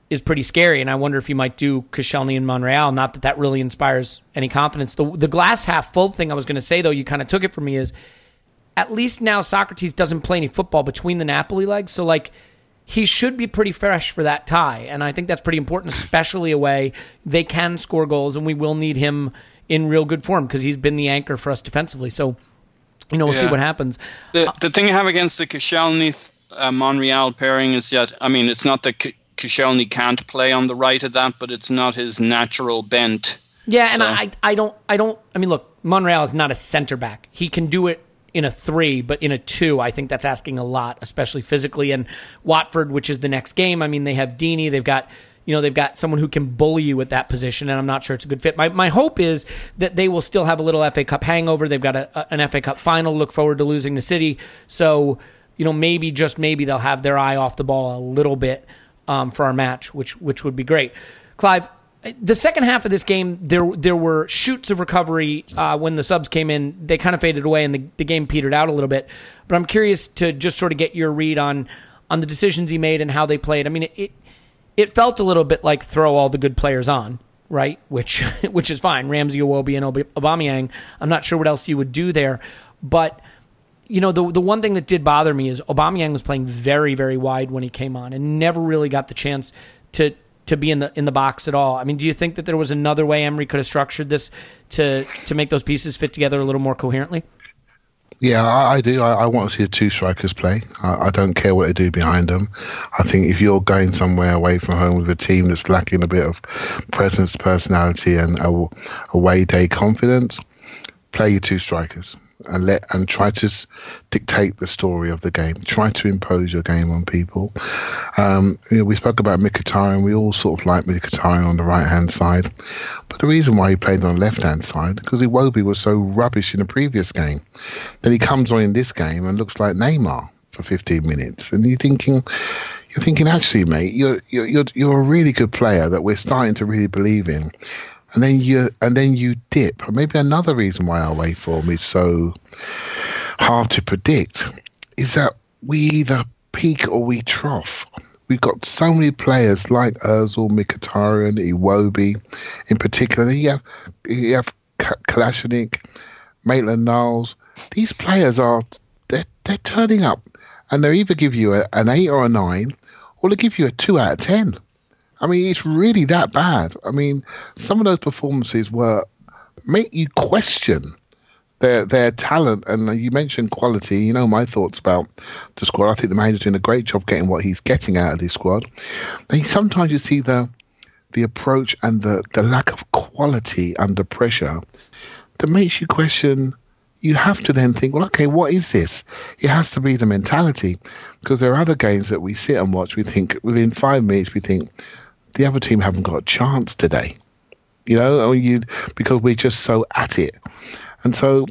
is pretty scary. And I wonder if you might do Koscielny and Monreal. Not that that really inspires any confidence. The, the glass half full thing I was going to say, though, you kind of took it from me is at least now Sokratis doesn't play any football between the Napoli legs. So, like, he should be pretty fresh for that tie. And I think that's pretty important, especially away. They can score goals, and we will need him in real good form because he's been the anchor for us defensively. So, you know, we'll see what happens. The the thing you have against the Koscielny uh, Monreal pairing is yet. I mean it's not that K- Koscielny can't play on the right of that, but it's not his natural bent. Yeah, and So- I, I don't, I don't. I mean, look, Monreal is not a center back. He can do it in a three, but in a two, I think that's asking a lot, especially physically. And Watford, which is the next game, I mean, they have Deeney, they've got. You know, they've got someone who can bully you at that position, and I'm not sure it's a good fit. My, my hope is that they will still have a little FA Cup hangover. They've got a, a- an FA Cup final. Look forward to losing the City. So, you know, maybe, just maybe, they'll have their eye off the ball a little bit um, for our match, which which would be great. Clive, the second half of this game, there there were shoots of recovery uh, when the subs came in. They kind of faded away, and the, the game petered out a little bit. But I'm curious to just sort of get your read on on the decisions he made and how they played. I mean, it it, felt a little bit like throw all the good players on, right? Which which is fine. Ramsey, Iwobi, and Aubameyang. I'm not sure what else you would do there, but you know, the the one thing that did bother me is Aubameyang was playing very very wide when he came on and never really got the chance to to be in the in the box at all. I mean, do you think that there was another way Emery could have structured this to to make those pieces fit together a little more coherently? Yeah, I, I do. I, I want to see the two strikers play. I, I don't care what they do behind them. I think if you're going somewhere away from home with a team that's lacking a bit of presence, personality, and away day confidence, play your two strikers and let and try to dictate the story of the game. Try to impose your game on people. Um, you know, we spoke about Mkhitaryan. We all sort of like Mkhitaryan on the right hand side, but the reason why he played on the left hand side because Iwobi was so rubbish in the previous game. Then he comes on in this game and looks like Neymar for 15 minutes, and you're thinking. You're thinking, actually, mate, you're you're you're a really good player that we're starting to really believe in and then you and then you dip. Maybe another reason why our waveform is so hard to predict is that we either peak or we trough. We've got so many players like Özil, Mkhitaryan, Iwobi, in particular. You have you have Kolasinac, Maitland-Niles. These players are they're, they're turning up, and they either give you a, an eight or a nine, or they give you a two out of ten. I mean, it's really that bad. I mean, some of those performances were make you question their their talent. And you mentioned quality. You know my thoughts about the squad. I think the manager's doing a great job getting what he's getting out of this squad. And sometimes you see the the approach and the, the lack of quality under pressure that makes you question you have to then think, well, okay, what is this? It has to be the mentality. Because there are other games that we sit and watch, we think within five minutes, we think the other team haven't got a chance today. You know, you because we're just so at it. And so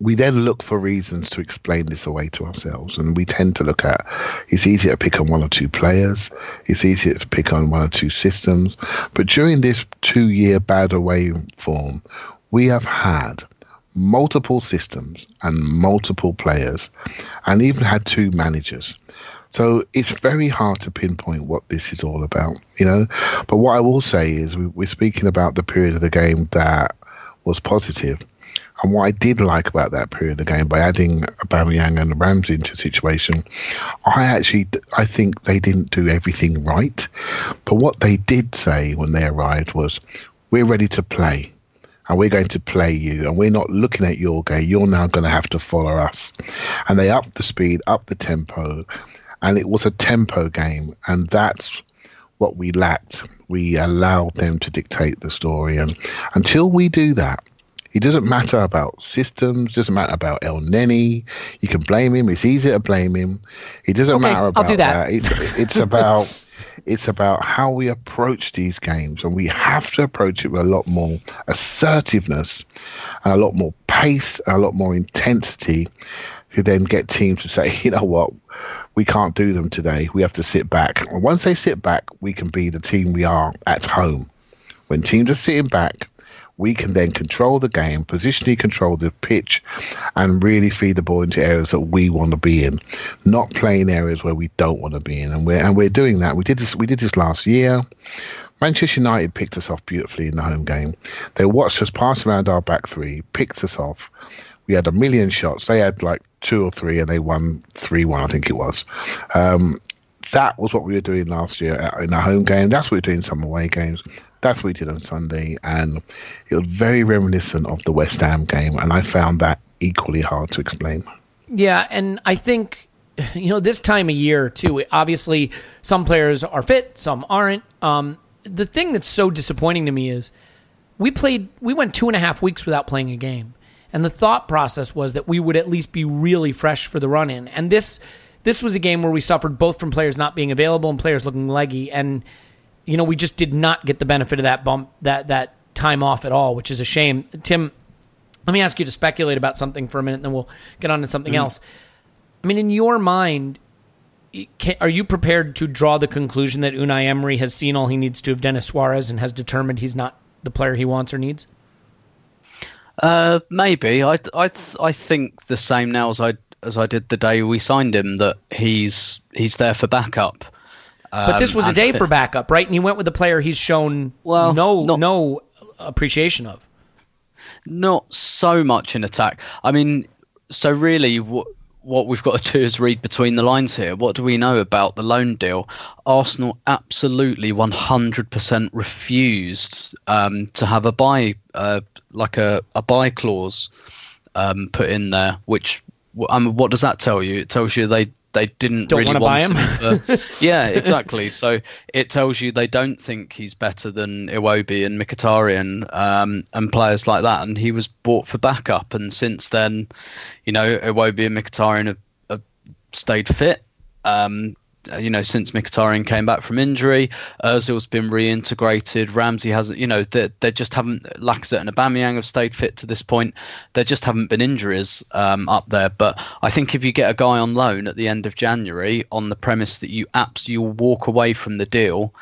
we then look for reasons to explain this away to ourselves. And we tend to look at it's easier to pick on one or two players, it's easier to pick on one or two systems. But during this two year bad away form, we have had multiple systems and multiple players, and even had two managers. So it's very hard to pinpoint what this is all about, you know. But what I will say is we, we're speaking about the period of the game that was positive. And what I did like about that period of the game, by adding Aubameyang and Ramsey into the situation, I actually I think they didn't do everything right. But what they did say when they arrived was, "We're ready to play and we're going to play you and we're not looking at your game you're now going to have to follow us and they upped the speed up the tempo and it was a tempo game and that's what we lacked we allowed them to dictate the story and until we do that it doesn't matter about systems doesn't matter about Elneny you can blame him it's easy to blame him it doesn't Okay, matter about I'll do that. that. It's, it's about it's about how we approach these games, and we have to approach it with a lot more assertiveness, and a lot more pace, and a lot more intensity, to then get teams to say, you know what, we can't do them today. We have to sit back. And once they sit back, we can be the team we are at home. When teams are sitting back, we can then control the game, positionally control the pitch, and really feed the ball into areas that we want to be in, not playing areas where we don't want to be in. And we're and we're doing that. We did this. We did this last year. Manchester United picked us off beautifully in the home game. They watched us pass around our back three, picked us off. We had a million shots. They had like two or three, and they won three one, I think it was. Um, that was what we were doing last year in the home game. That's what we're doing in some away games. That's what we did on Sunday, and it was very reminiscent of the West Ham game, and I found that equally hard to explain. Yeah, and I think you know this time of year too. Obviously, some players are fit, some aren't. Um, the thing that's so disappointing to me is we played. We went two and a half weeks without playing a game, and the thought process was that we would at least be really fresh for the run in. And this this was a game where we suffered both from players not being available and players looking leggy, and you know we just did not get the benefit of that bump that that time off at all, which is a shame. Tim, let me ask you to speculate about something for a minute, and then we'll get on to something mm-hmm. else. I mean, in your mind, can, are you prepared to draw the conclusion that Unai Emery has seen all he needs to of Denis Suarez and has determined he's not the player he wants or needs? Uh, maybe I I I think the same now as I as I did the day we signed him that he's he's there for backup. But this Um, was a day for backup, right? And he went with the player he's shown Well, no not- no appreciation of. not so much in attack. I mean, so really, what what we've got to do is read between the lines here. What do we know about the loan deal? Arsenal absolutely 100% refused um, to have a buy, uh, like a, a buy clause um, put in there. Which, I mean, what does that tell you? It tells you they they didn't Don't really wanna buy want him? yeah, exactly. So it tells you they don't think he's better than Iwobi and Mkhitaryan um, and players like that. And he was bought for backup. And since then, you know, Iwobi and Mkhitaryan have, have stayed fit. Um, you know, since Mkhitaryan came back from injury, Özil's been reintegrated. Ramsey hasn't. You know, they, they just haven't. Lacazette and Aubameyang have stayed fit to this point. There just haven't been injuries um, up there. But I think if you get a guy on loan at the end of January on the premise that you abs you'll walk away from the deal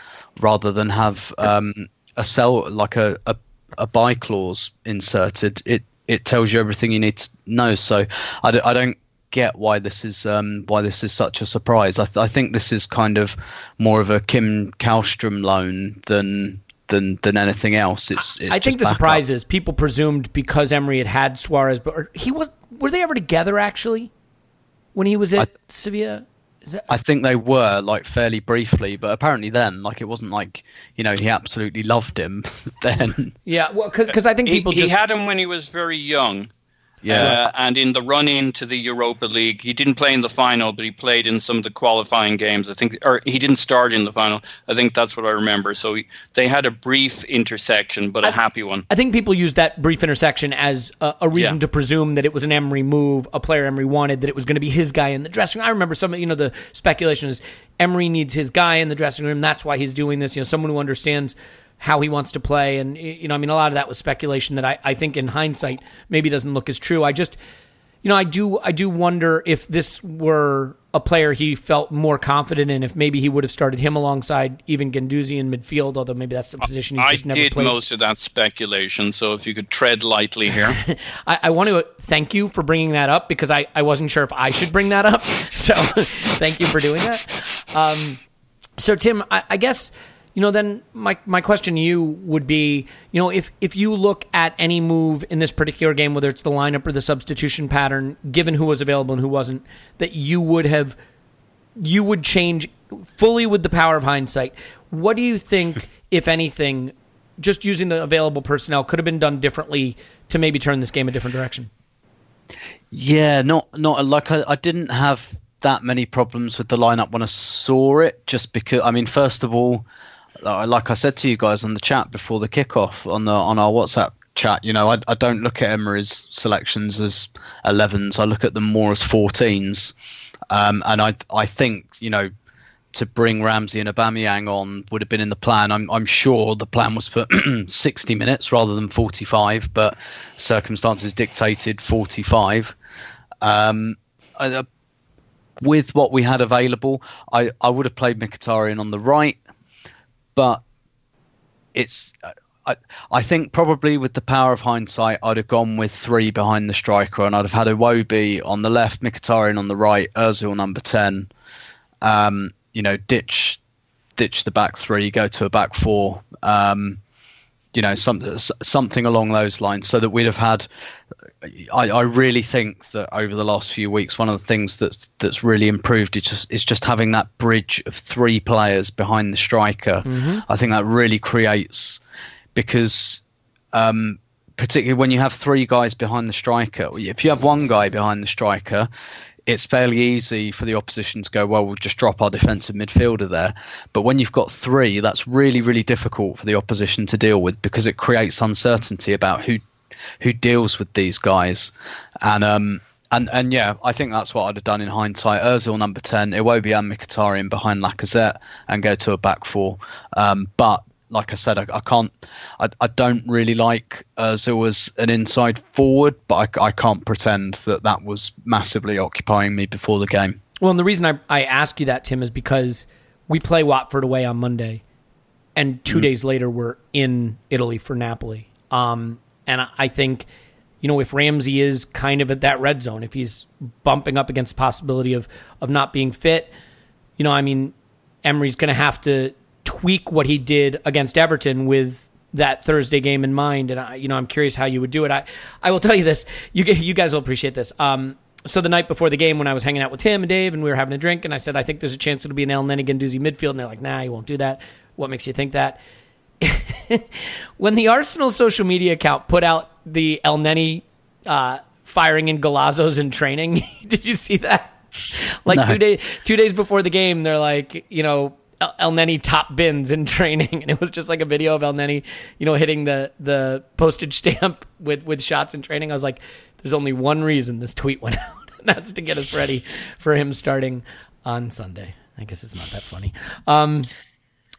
rather than have um, a sell like a, a a buy clause inserted, it it tells you everything you need to know. So I, d- I don't get why this is um, why this is such a surprise. I, th- I think this is kind of more of a Kim Kallstrom loan than than than anything else. It's, it's I think the surprise backup. is people presumed because Emery had had Suarez, but he was were they ever together actually when he was at I- Sevilla? Is that, I think they were like fairly briefly, but apparently then, like it wasn't like you know he absolutely loved him then. yeah, well, because I think people he just had him when he was very young. Yeah. Uh, and in the run into the Europa League, he didn't play in the final, but he played in some of the qualifying games. I think, or he didn't start in the final. I think that's what I remember. So he, they had a brief intersection, but a happy one. I think people used that brief intersection as a, a reason Yeah. to presume that it was an Emery move, a player Emery wanted, that it was going to be his guy in the dressing room. I remember some, of you know, the speculation is Emery needs his guy in the dressing room. That's why he's doing this. You know, someone who understands how he wants to play. And, you know, I mean, a lot of that was speculation that I, I think in hindsight maybe doesn't look as true. I just, you know, I do, I do wonder if this were a player he felt more confident in, if maybe he would have started him alongside even Guendouzi in midfield, although maybe that's the position he's I just never did played. most of that speculation, so if you could tread lightly here. I, I want to thank you for bringing that up because I, I wasn't sure if I should bring that up. So thank you for doing that. Um, so Tim, I, I guess you know then my my question to you would be you know if if you look at any move in this particular game, whether it's the lineup or the substitution pattern, given who was available and who wasn't, that you would have you would change fully with the power of hindsight. What do you think, if anything, just using the available personnel could have been done differently to maybe turn this game a different direction? Yeah, not not like I, I didn't have that many problems with the lineup when I saw it. Just because, I mean, first of all, like I said to you guys on the chat before the kickoff on the on our WhatsApp chat, you know, I, I don't look at Emery's selections as 11s. I look at them more as 14s, um, and I I think you know to bring Ramsey and Aubameyang on would have been in the plan. I'm I'm sure the plan was for 60 minutes rather than 45, but circumstances dictated 45. Um, uh, with what we had available, I, I would have played Mkhitaryan on the right, but it's I, I think probably with the power of hindsight, I'd have gone with three behind the striker, and I'd have had Iwobi on the left, Mkhitaryan on the right, Özil number ten. Um, you know, ditch ditch the back three, go to a back four. Um, you know, some, something along those lines, so that we'd have had. I, I really think that over the last few weeks, one of the things that's that's really improved is just is just having that bridge of three players behind the striker. I think that really creates because um, particularly when you have three guys behind the striker. If you have one guy behind the striker, it's fairly easy for the opposition to go, well, we'll just drop our defensive midfielder there. But when you've got three, that's really, really difficult for the opposition to deal with because it creates uncertainty about who who deals with these guys. And um and and yeah, I think that's what I'd have done in hindsight. Özil number ten, Iwobi and Mkhitaryan behind Lacazette, and go to a back four. Um, but like I said, I, I can't. I, I don't really like Özil as an inside forward, but I, I can't pretend that that was massively occupying me before the game. Well, and the reason I, I ask you that, Tim, is because we play Watford away on Monday, and 2 days later we're in Italy for Napoli. Um, and I, I think, you know, if Ramsey is kind of at that red zone, if he's bumping up against the possibility of of not being fit, you know, I mean, Emery's going to have to tweak what he did against Everton with that Thursday game in mind. And I, you know, I'm curious how you would do it. I, I will tell you this. You you guys will appreciate this. Um, so the night before the game, when I was hanging out with Tim and Dave, and we were having a drink, and I said, I think there's a chance it'll be an El Neni Guendouzi midfield, and they're like, Nah, you won't do that. What makes you think that? when the Arsenal social media account put out the Elneny uh, firing in golazos in training, did you see that? Like No. two days two days before the game, they're like, you know, El- Neni top bins in training, and it was just like a video of Elneny, you know, hitting the the postage stamp with with shots in training. I was like, there's only one reason this tweet went out, and that's to get us ready for him starting on Sunday. I guess it's not that funny. Um,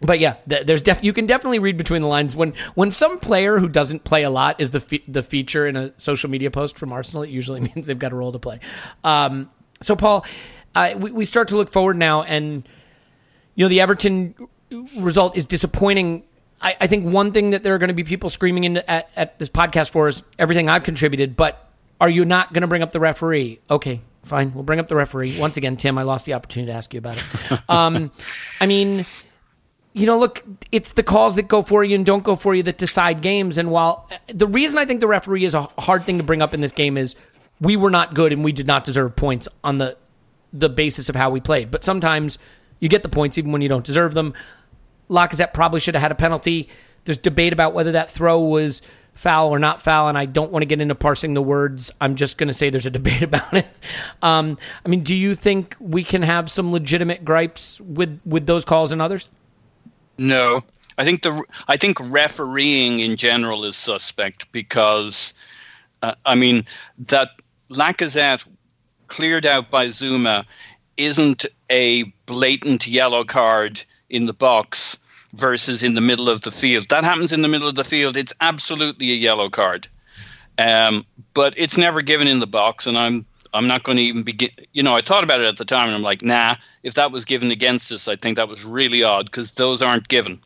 but yeah, there's def- you can definitely read between the lines when when some player who doesn't play a lot is the fe- the feature in a social media post from Arsenal. It usually means they've got a role to play. Um, so Paul, uh, we we start to look forward now, and you know the Everton result is disappointing. I, I think one thing that there are going to be people screaming into at, at this podcast for is everything I've contributed, but are you not going to bring up the referee? Okay, fine. We'll bring up the referee. Once again, Tim, I lost the opportunity to ask you about it. Um, I mean, you know, look, it's the calls that go for you and don't go for you that decide games. And while the reason I think the referee is a hard thing to bring up in this game is we were not good and we did not deserve points on the the basis of how we played. But sometimes you get the points even when you don't deserve them. Lacazette probably should have had a penalty. There's debate about whether that throw was foul or not foul, and I don't want to get into parsing the words. I'm just going to say there's a debate about it. Um, I mean, do you think we can have some legitimate gripes with with those calls and others? No, I think the I think refereeing in general is suspect because, uh, I mean, that Lacazette cleared out by Zouma isn't a blatant yellow card in the box versus in the middle of the field. That happens in the middle of the field. It's absolutely a yellow card, um, but it's never given in the box, and I'm I'm not going to even begin. You know, I thought about it at the time, and I'm like, nah. If that was given against us, I think that was really odd because those aren't given.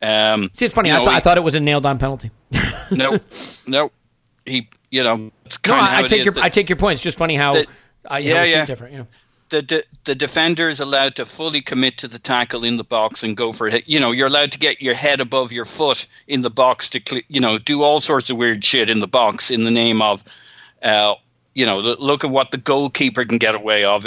Um, See, it's funny. you I, know, th- I thought it was a nailed on penalty. no, no. He, you know, it's No, I, I take your that- I take your point. It's just funny how The- uh, yeah, yeah. different. Yeah. The, the the defender is allowed to fully commit to the tackle in the box and go for it. You know, you're allowed to get your head above your foot in the box to, you know, do all sorts of weird shit in the box in the name of, uh, you know, look at what the goalkeeper can get away of.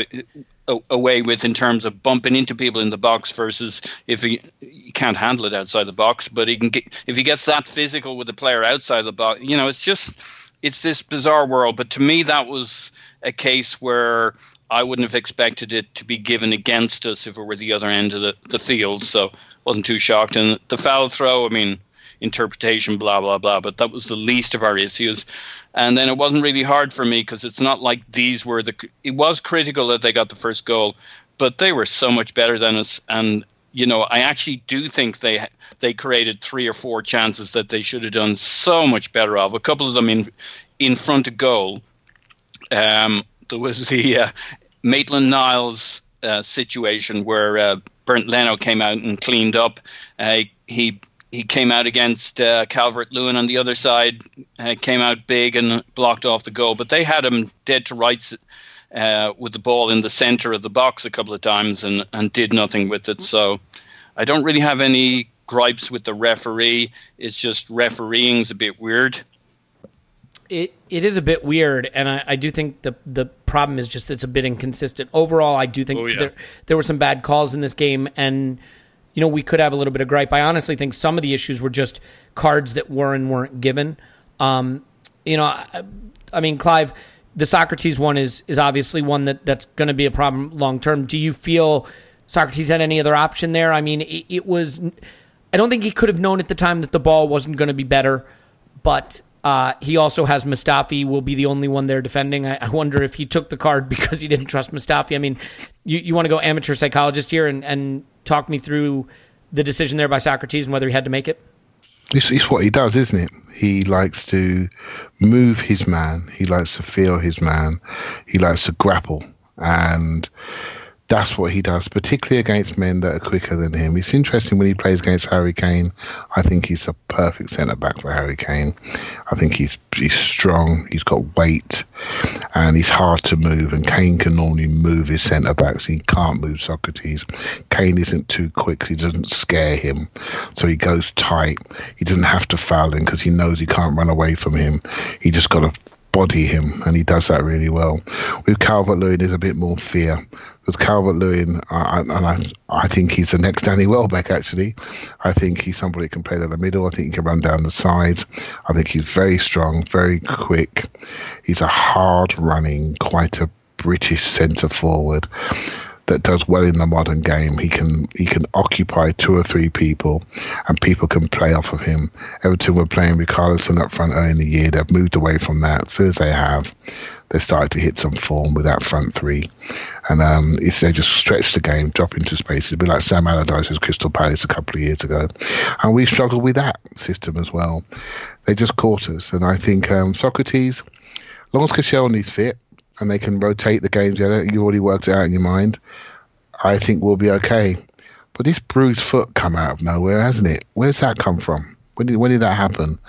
Away with in terms of bumping into people in the box versus if he, he can't handle it outside the box, but he can get if he gets that physical with the player outside the box. You know, it's just it's this bizarre world. But to me, that was a case where I wouldn't have expected it to be given against us if it were the other end of the, the field. So wasn't too shocked. And the foul throw, I mean, interpretation, blah blah blah. But that was the least of our issues. And then it wasn't really hard for me because it's not like these were the. It was critical that they got the first goal, but they were so much better than us. And you know, I actually do think they they created three or four chances that they should have done so much better of. A couple of them in in front of goal. Um, there was the uh, Maitland Niles uh, situation where uh, Bernd Leno came out and cleaned up. Uh, he he came out against uh, Calvert Lewin on the other side, uh, came out big and blocked off the goal. But they had him dead to rights uh, with the ball in the center of the box a couple of times and, and did nothing with it. So I don't really have any gripes with the referee. It's just refereeing's a bit weird. It it is a bit weird, and I, I do think the the problem is just it's a bit inconsistent. Overall, I do think Oh, yeah. there there were some bad calls in this game, and you know we could have a little bit of gripe. I honestly think some of the issues were just cards that were and weren't given. Um, you know, I, I mean, Clive, the Sokratis one is is obviously one that that's going to be a problem long term. Do you feel Sokratis had any other option there? I mean, it, it was. I don't think he could have known at the time that the ball wasn't going to be better, but uh, he also has Mustafi will be the only one there defending. I, I wonder if he took the card because he didn't trust Mustafi. I mean, you, you want to go amateur psychologist here and, and talk me through the decision there by Sokratis and whether he had to make it? It's, it's what he does, isn't it? He likes to move his man. He likes to feel his man. He likes to grapple, and that's what he does, particularly against men that are quicker than him. It's interesting when he plays against Harry Kane. I think he's a perfect centre back for Harry Kane. I think he's he's strong. He's got weight, and he's hard to move. And Kane can normally move his centre backs. He can't move Sokratis. Kane isn't too quick. He doesn't scare him, so he goes tight. He doesn't have to foul him because he knows he can't run away from him. He just got to body him, and he does that really well. With Calvert Lewin, there's a bit more fear because Calvert Lewin, and I, I think he's the next Danny Welbeck. Actually, I think he's somebody who can play down the middle. I think he can run down the sides. I think he's very strong, very quick. He's a hard running, quite a British centre forward that does well in the modern game. He can he can occupy two or three people, and people can play off of him. Everton were playing with Carlson up front early in the year. They've moved away from that. As soon as they have, they started to hit some form with that front three, and um, if they just stretch the game, drop into spaces, a bit like Sam Allardyce with Crystal Palace a couple of years ago, and we struggled with that system as well. They just caught us, and I think um, Sokratis, long as Koscielny's fit and they can rotate the games. You've already worked it out in your mind. I think we'll be okay. But this bruised foot come out of nowhere, hasn't it? Where's that come from? When did when did that happen?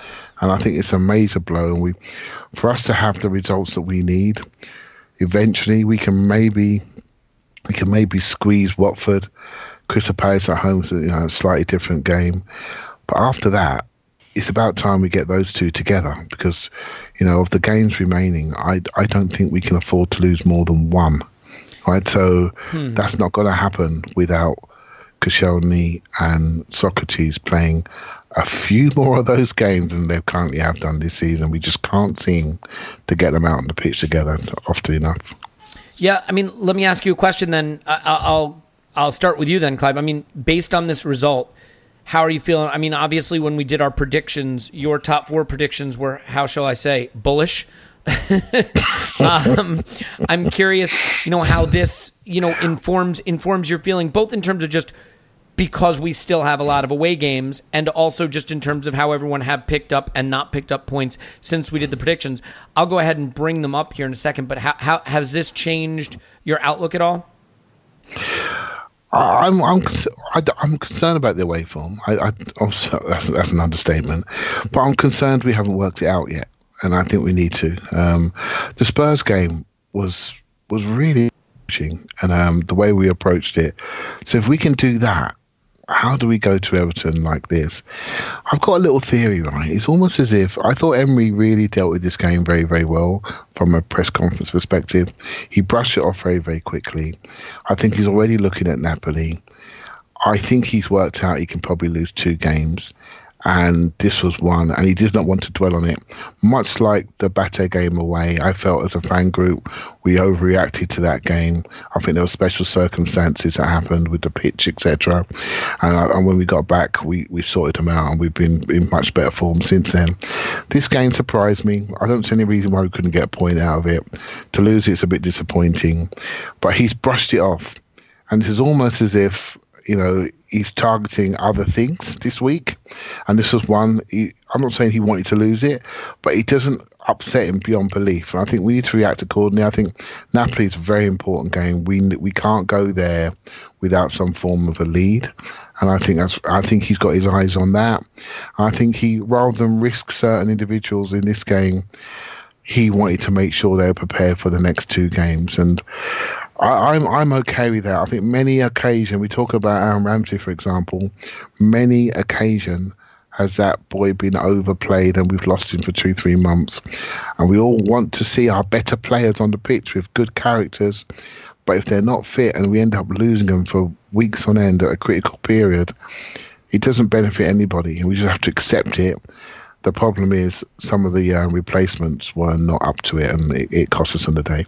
And I think it's a major blow. And we, for us to have the results that we need, eventually we can maybe we can maybe squeeze Watford, Crystal Palace at home, you know, a slightly different game. But after that, it's about time we get those two together because, you know, of the games remaining, I, I don't think we can afford to lose more than one. Right, so Hmm. that's not going to happen without Koscielny and Sokratis playing a few more of those games than they currently have done this season. We just can't seem to get them out on the pitch together often enough. Yeah, I mean, let me ask you a question then. I'll I'll start with you then, Clive. I mean, based on this result, how are you feeling? I mean, obviously, when we did our predictions, your top four predictions were, how shall I say, bullish. um, I'm curious, you know, how this, you know, informs informs your feeling, both in terms of just because we still have a lot of away games, and also just in terms of how everyone have picked up and not picked up points since we did the predictions. I'll go ahead and bring them up here in a second. But how, how has this changed your outlook at all? I'm I'm I, am concerned about the away form. I, I also, that's that's an understatement, but I'm concerned we haven't worked it out yet, and I think we need to. Um, the Spurs game was was really and um, the way we approached it. So if we can do that, how do we go to Everton like this? I've got a little theory, right? It's almost as if I thought Emery really dealt with this game very, very well from a press conference perspective. He brushed it off very, very quickly. I think he's already looking at Napoli. I think he's worked out he can probably lose two games. And this was one, and he did not want to dwell on it. Much like the Bate game away, I felt as a fan group, we overreacted to that game. I think there were special circumstances that happened with the pitch, etc. And, and when we got back, we, we sorted them out, and we've been in much better form since then. This game surprised me. I don't see any reason why we couldn't get a point out of it. To lose it's a bit disappointing, but he's brushed it off, and it's almost as if you know he's targeting other things this week, and this was one. He, I'm not saying he wanted to lose it, but it doesn't upset him beyond belief. And I think we need to react accordingly. I think Napoli is a very important game. We we can't go there without some form of a lead, and I think that's. I think he's got his eyes on that. I think he rather than risk certain individuals in this game, he wanted to make sure they were prepared for the next two games and. I, I'm I'm okay with that. I think many occasion we talk about Aaron Ramsey, for example, many occasion has that boy been overplayed and we've lost him for two three months, and we all want to see our better players on the pitch with good characters, but if they're not fit and we end up losing them for weeks on end at a critical period, it doesn't benefit anybody, and we just have to accept it. The problem is some of the uh, replacements were not up to it, and it, it cost us on the day.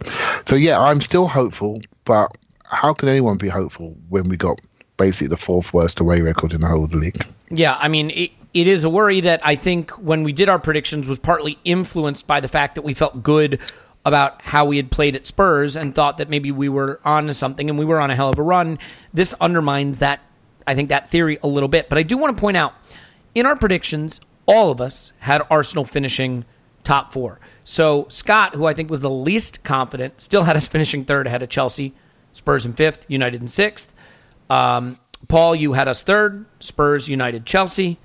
So yeah, I'm still hopeful, but how can anyone be hopeful when we got basically the fourth worst away record in the whole league? Yeah, I mean, it, it is a worry that I think when we did our predictions was partly influenced by the fact that we felt good about how we had played at Spurs and thought that maybe we were on to something and we were on a hell of a run. This undermines that, I think, that theory a little bit. But I do want to point out in our predictions, all of us had Arsenal finishing top four. So Scott, who I think was the least confident, still had us finishing third ahead of Chelsea, Spurs in fifth, United in sixth. Um, Paul, you had us third, Spurs, United, Chelsea.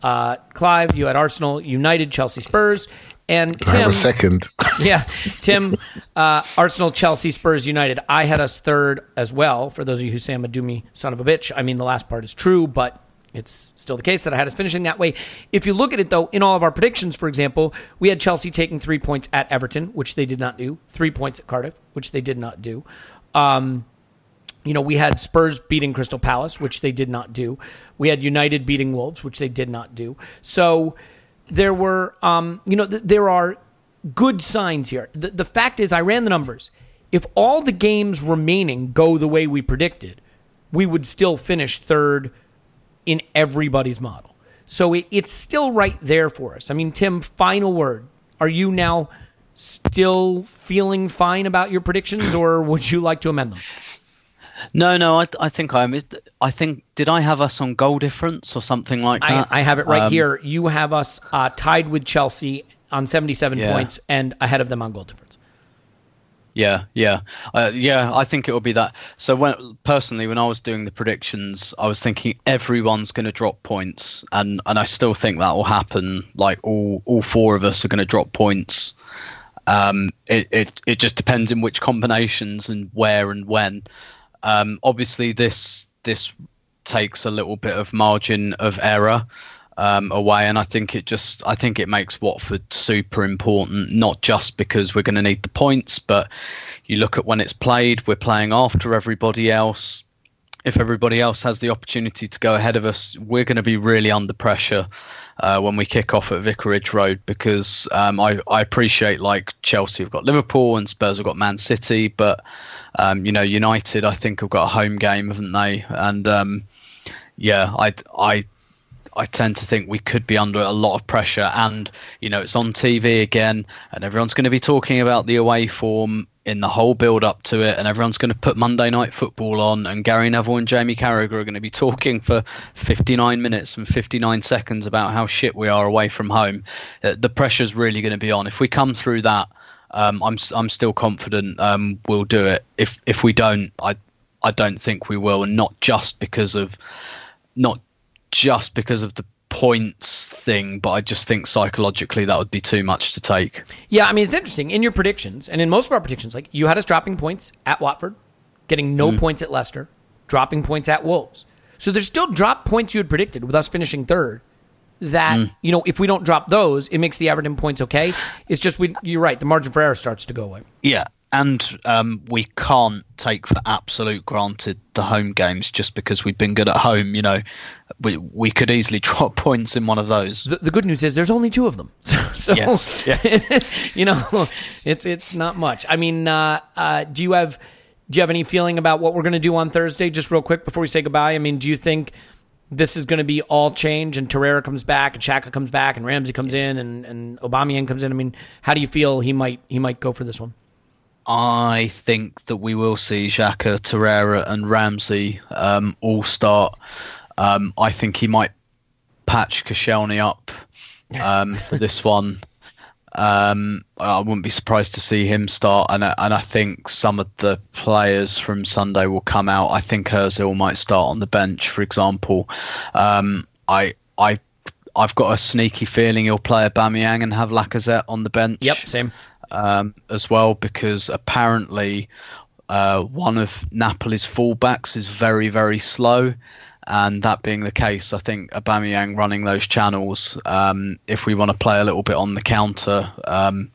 Uh, Clive, you had Arsenal, United, Chelsea, Spurs. And Tim, second. yeah, Tim, uh, Arsenal, Chelsea, Spurs, United. I had us third as well. For those of you who say I'm a doomy son of a bitch, I mean the last part is true, but it's still the case that I had us finishing that way. If you look at it though, in all of our predictions, for example, we had Chelsea taking three points at Everton, which they did not do. Three points at Cardiff, which they did not do. Um, you know, we had Spurs beating Crystal Palace, which they did not do. We had United beating Wolves, which they did not do. So there were, um, you know, th- there are good signs here. The, the fact is, I ran the numbers. If all the games remaining go the way we predicted, we would still finish third in everybody's model. So it, it's still right there for us. I mean, Tim, final word. Are you now still feeling fine about your predictions, or would you like to amend them? No, no, I, I think I'm. I think did I have us on goal difference or something like I, that? I have it right Um, here. You have us uh, tied with Chelsea on 77 Yeah. points and ahead of them on goal difference. Yeah, yeah, uh, yeah. I think it will be that. So when personally, when I was doing the predictions, I was thinking everyone's going to drop points, and and I still think that will happen. Like all all four of us are going to drop points. Um, it, it it just depends in which combinations and where and when. Um, obviously, this this takes a little bit of margin of error um, away, and I think it just I think it makes Watford super important, not just because we're going to need the points, but you look at when it's played, we're playing after everybody else. If everybody else has the opportunity to go ahead of us, we're going to be really under pressure uh, when we kick off at Vicarage Road because um, I, I appreciate like Chelsea have got Liverpool and Spurs have got Man City, but um, you know United I think have got a home game, haven't they? And um, yeah, I I I tend to think we could be under a lot of pressure. And, you know, it's on TV again, and everyone's going to be talking about the away form in the whole build up to it, and everyone's going to put Monday Night Football on, and Gary Neville and Jamie Carragher are going to be talking for 59 minutes and 59 seconds about how shit we are away from home. Uh, the pressure's really going to be on. If we come through that, um, I'm I'm still confident um, we'll do it. If if we don't, I I don't think we will, and not just because of not just because of the points thing, but I just think psychologically that would be too much to take. Yeah, I mean it's interesting in your predictions, and in most of our predictions, like you had us dropping points at Watford, getting no mm. points at Leicester, dropping points at Wolves. So there's still drop points you had predicted with us finishing third. That mm. you know, if we don't drop those, it makes the Everton points okay. It's just we. You're right. The margin for error starts to go away. Yeah, and um, we can't take for absolute granted the home games just because we've been good at home. You know, we we could easily drop points in one of those. The, the good news is there's only two of them, so, so yes. yeah. you know, it's it's not much. I mean, uh, uh, do you have do you have any feeling about what we're going to do on Thursday? Just real quick before we say goodbye. I mean, do you think? This is going to be all change, and Torreira comes back, and Xhaka comes back, and Ramsey comes in, and and Aubameyang comes in. I mean, how do you feel he might he might go for this one? I think that we will see Xhaka, Torreira, and Ramsey um, all start. Um, I think he might patch Koscielny up um, for this one. Um, I wouldn't be surprised to see him start, and and I think some of the players from Sunday will come out. I think Özil might start on the bench, for example. Um, I I I've got a sneaky feeling he'll play Aubameyang and have Lacazette on the bench. Yep, same um, as well because apparently uh, one of Napoli's fullbacks is very very slow. And that being the case, I think Aubameyang running those channels, um, if we want to play a little bit on the counter, um,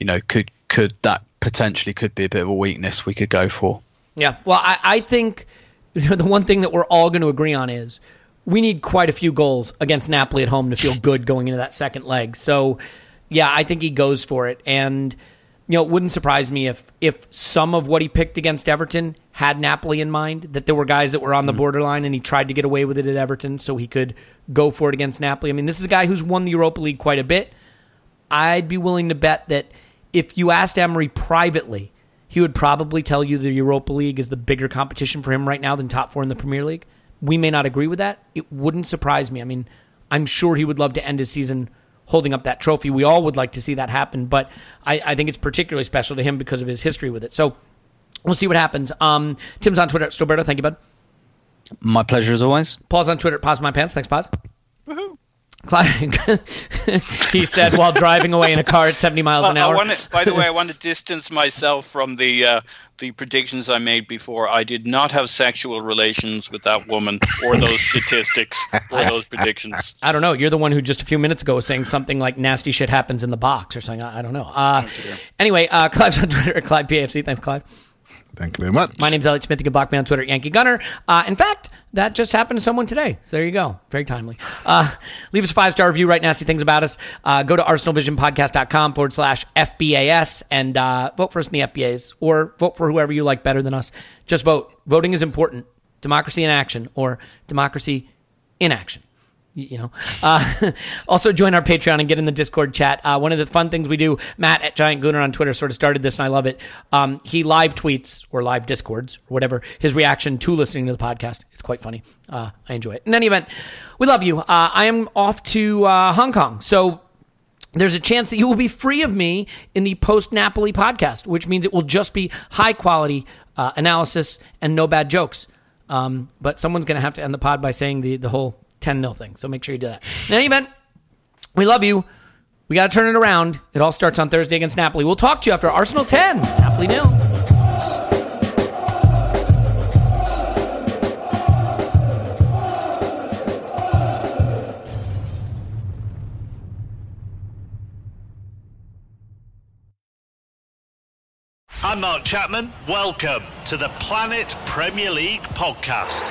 you know, could could that potentially could be a bit of a weakness we could go for. Yeah, well, I, I think the one thing that we're all going to agree on is we need quite a few goals against Napoli at home to feel good going into that second leg. So yeah, I think he goes for it. And, you know, it wouldn't surprise me if if some of what he picked against Everton had Napoli in mind, that there were guys that were on the mm-hmm. borderline and he tried to get away with it at Everton so he could go for it against Napoli. I mean, this is a guy who's won the Europa League quite a bit. I'd be willing to bet that if you asked Emery privately, he would probably tell you the Europa League is the bigger competition for him right now than top four in the Premier League. We may not agree with that. It wouldn't surprise me. I mean, I'm sure he would love to end his season holding up that trophy. We all would like to see that happen, but I, I think it's particularly special to him because of his history with it. So we'll see what happens. Um, Tim's on Twitter at Stillberto. Thank you, bud. My pleasure as always. Paul's on Twitter at Pause My Pants. Thanks, Pause. he said while driving away in a car at 70 miles an hour. Wanna, by the way, I want to distance myself from the uh, the predictions I made before. I did not have sexual relations with that woman or those statistics or those predictions. I don't know. You're the one who just a few minutes ago was saying something like nasty shit happens in the box or something. I, I don't know. Uh, oh, anyway, uh, Clive's on Twitter at Clive PFC. Thanks, Clive. Thank you very much. My name's Elliot Smith. You can block me on Twitter, Yankee Gunner. Uh, in fact, that just happened to someone today. So there you go. Very timely. Uh, leave us a five star review, write nasty things about us. Uh, go to arsenalvisionpodcast.com forward slash FBAS and uh, vote for us in the FBAs or vote for whoever you like better than us. Just vote. Voting is important. Democracy in action or democracy in action you know. Uh, also, join our Patreon and get in the Discord chat. Uh, one of the fun things we do, Matt at Giant Gooner on Twitter sort of started this, and I love it. Um, he live tweets or live Discords or whatever his reaction to listening to the podcast. It's quite funny. Uh, I enjoy it. In any event, we love you. Uh, I am off to uh, Hong Kong, so there's a chance that you will be free of me in the post Napoli podcast, which means it will just be high quality uh, analysis and no bad jokes. Um, but someone's going to have to end the pod by saying the, the whole 10 0 thing. So make sure you do that. In any event, we love you. We got to turn it around. It all starts on Thursday against Napoli. We'll talk to you after Arsenal 10, Napoli nil. I'm Mark Chapman. Welcome to the Planet Premier League podcast.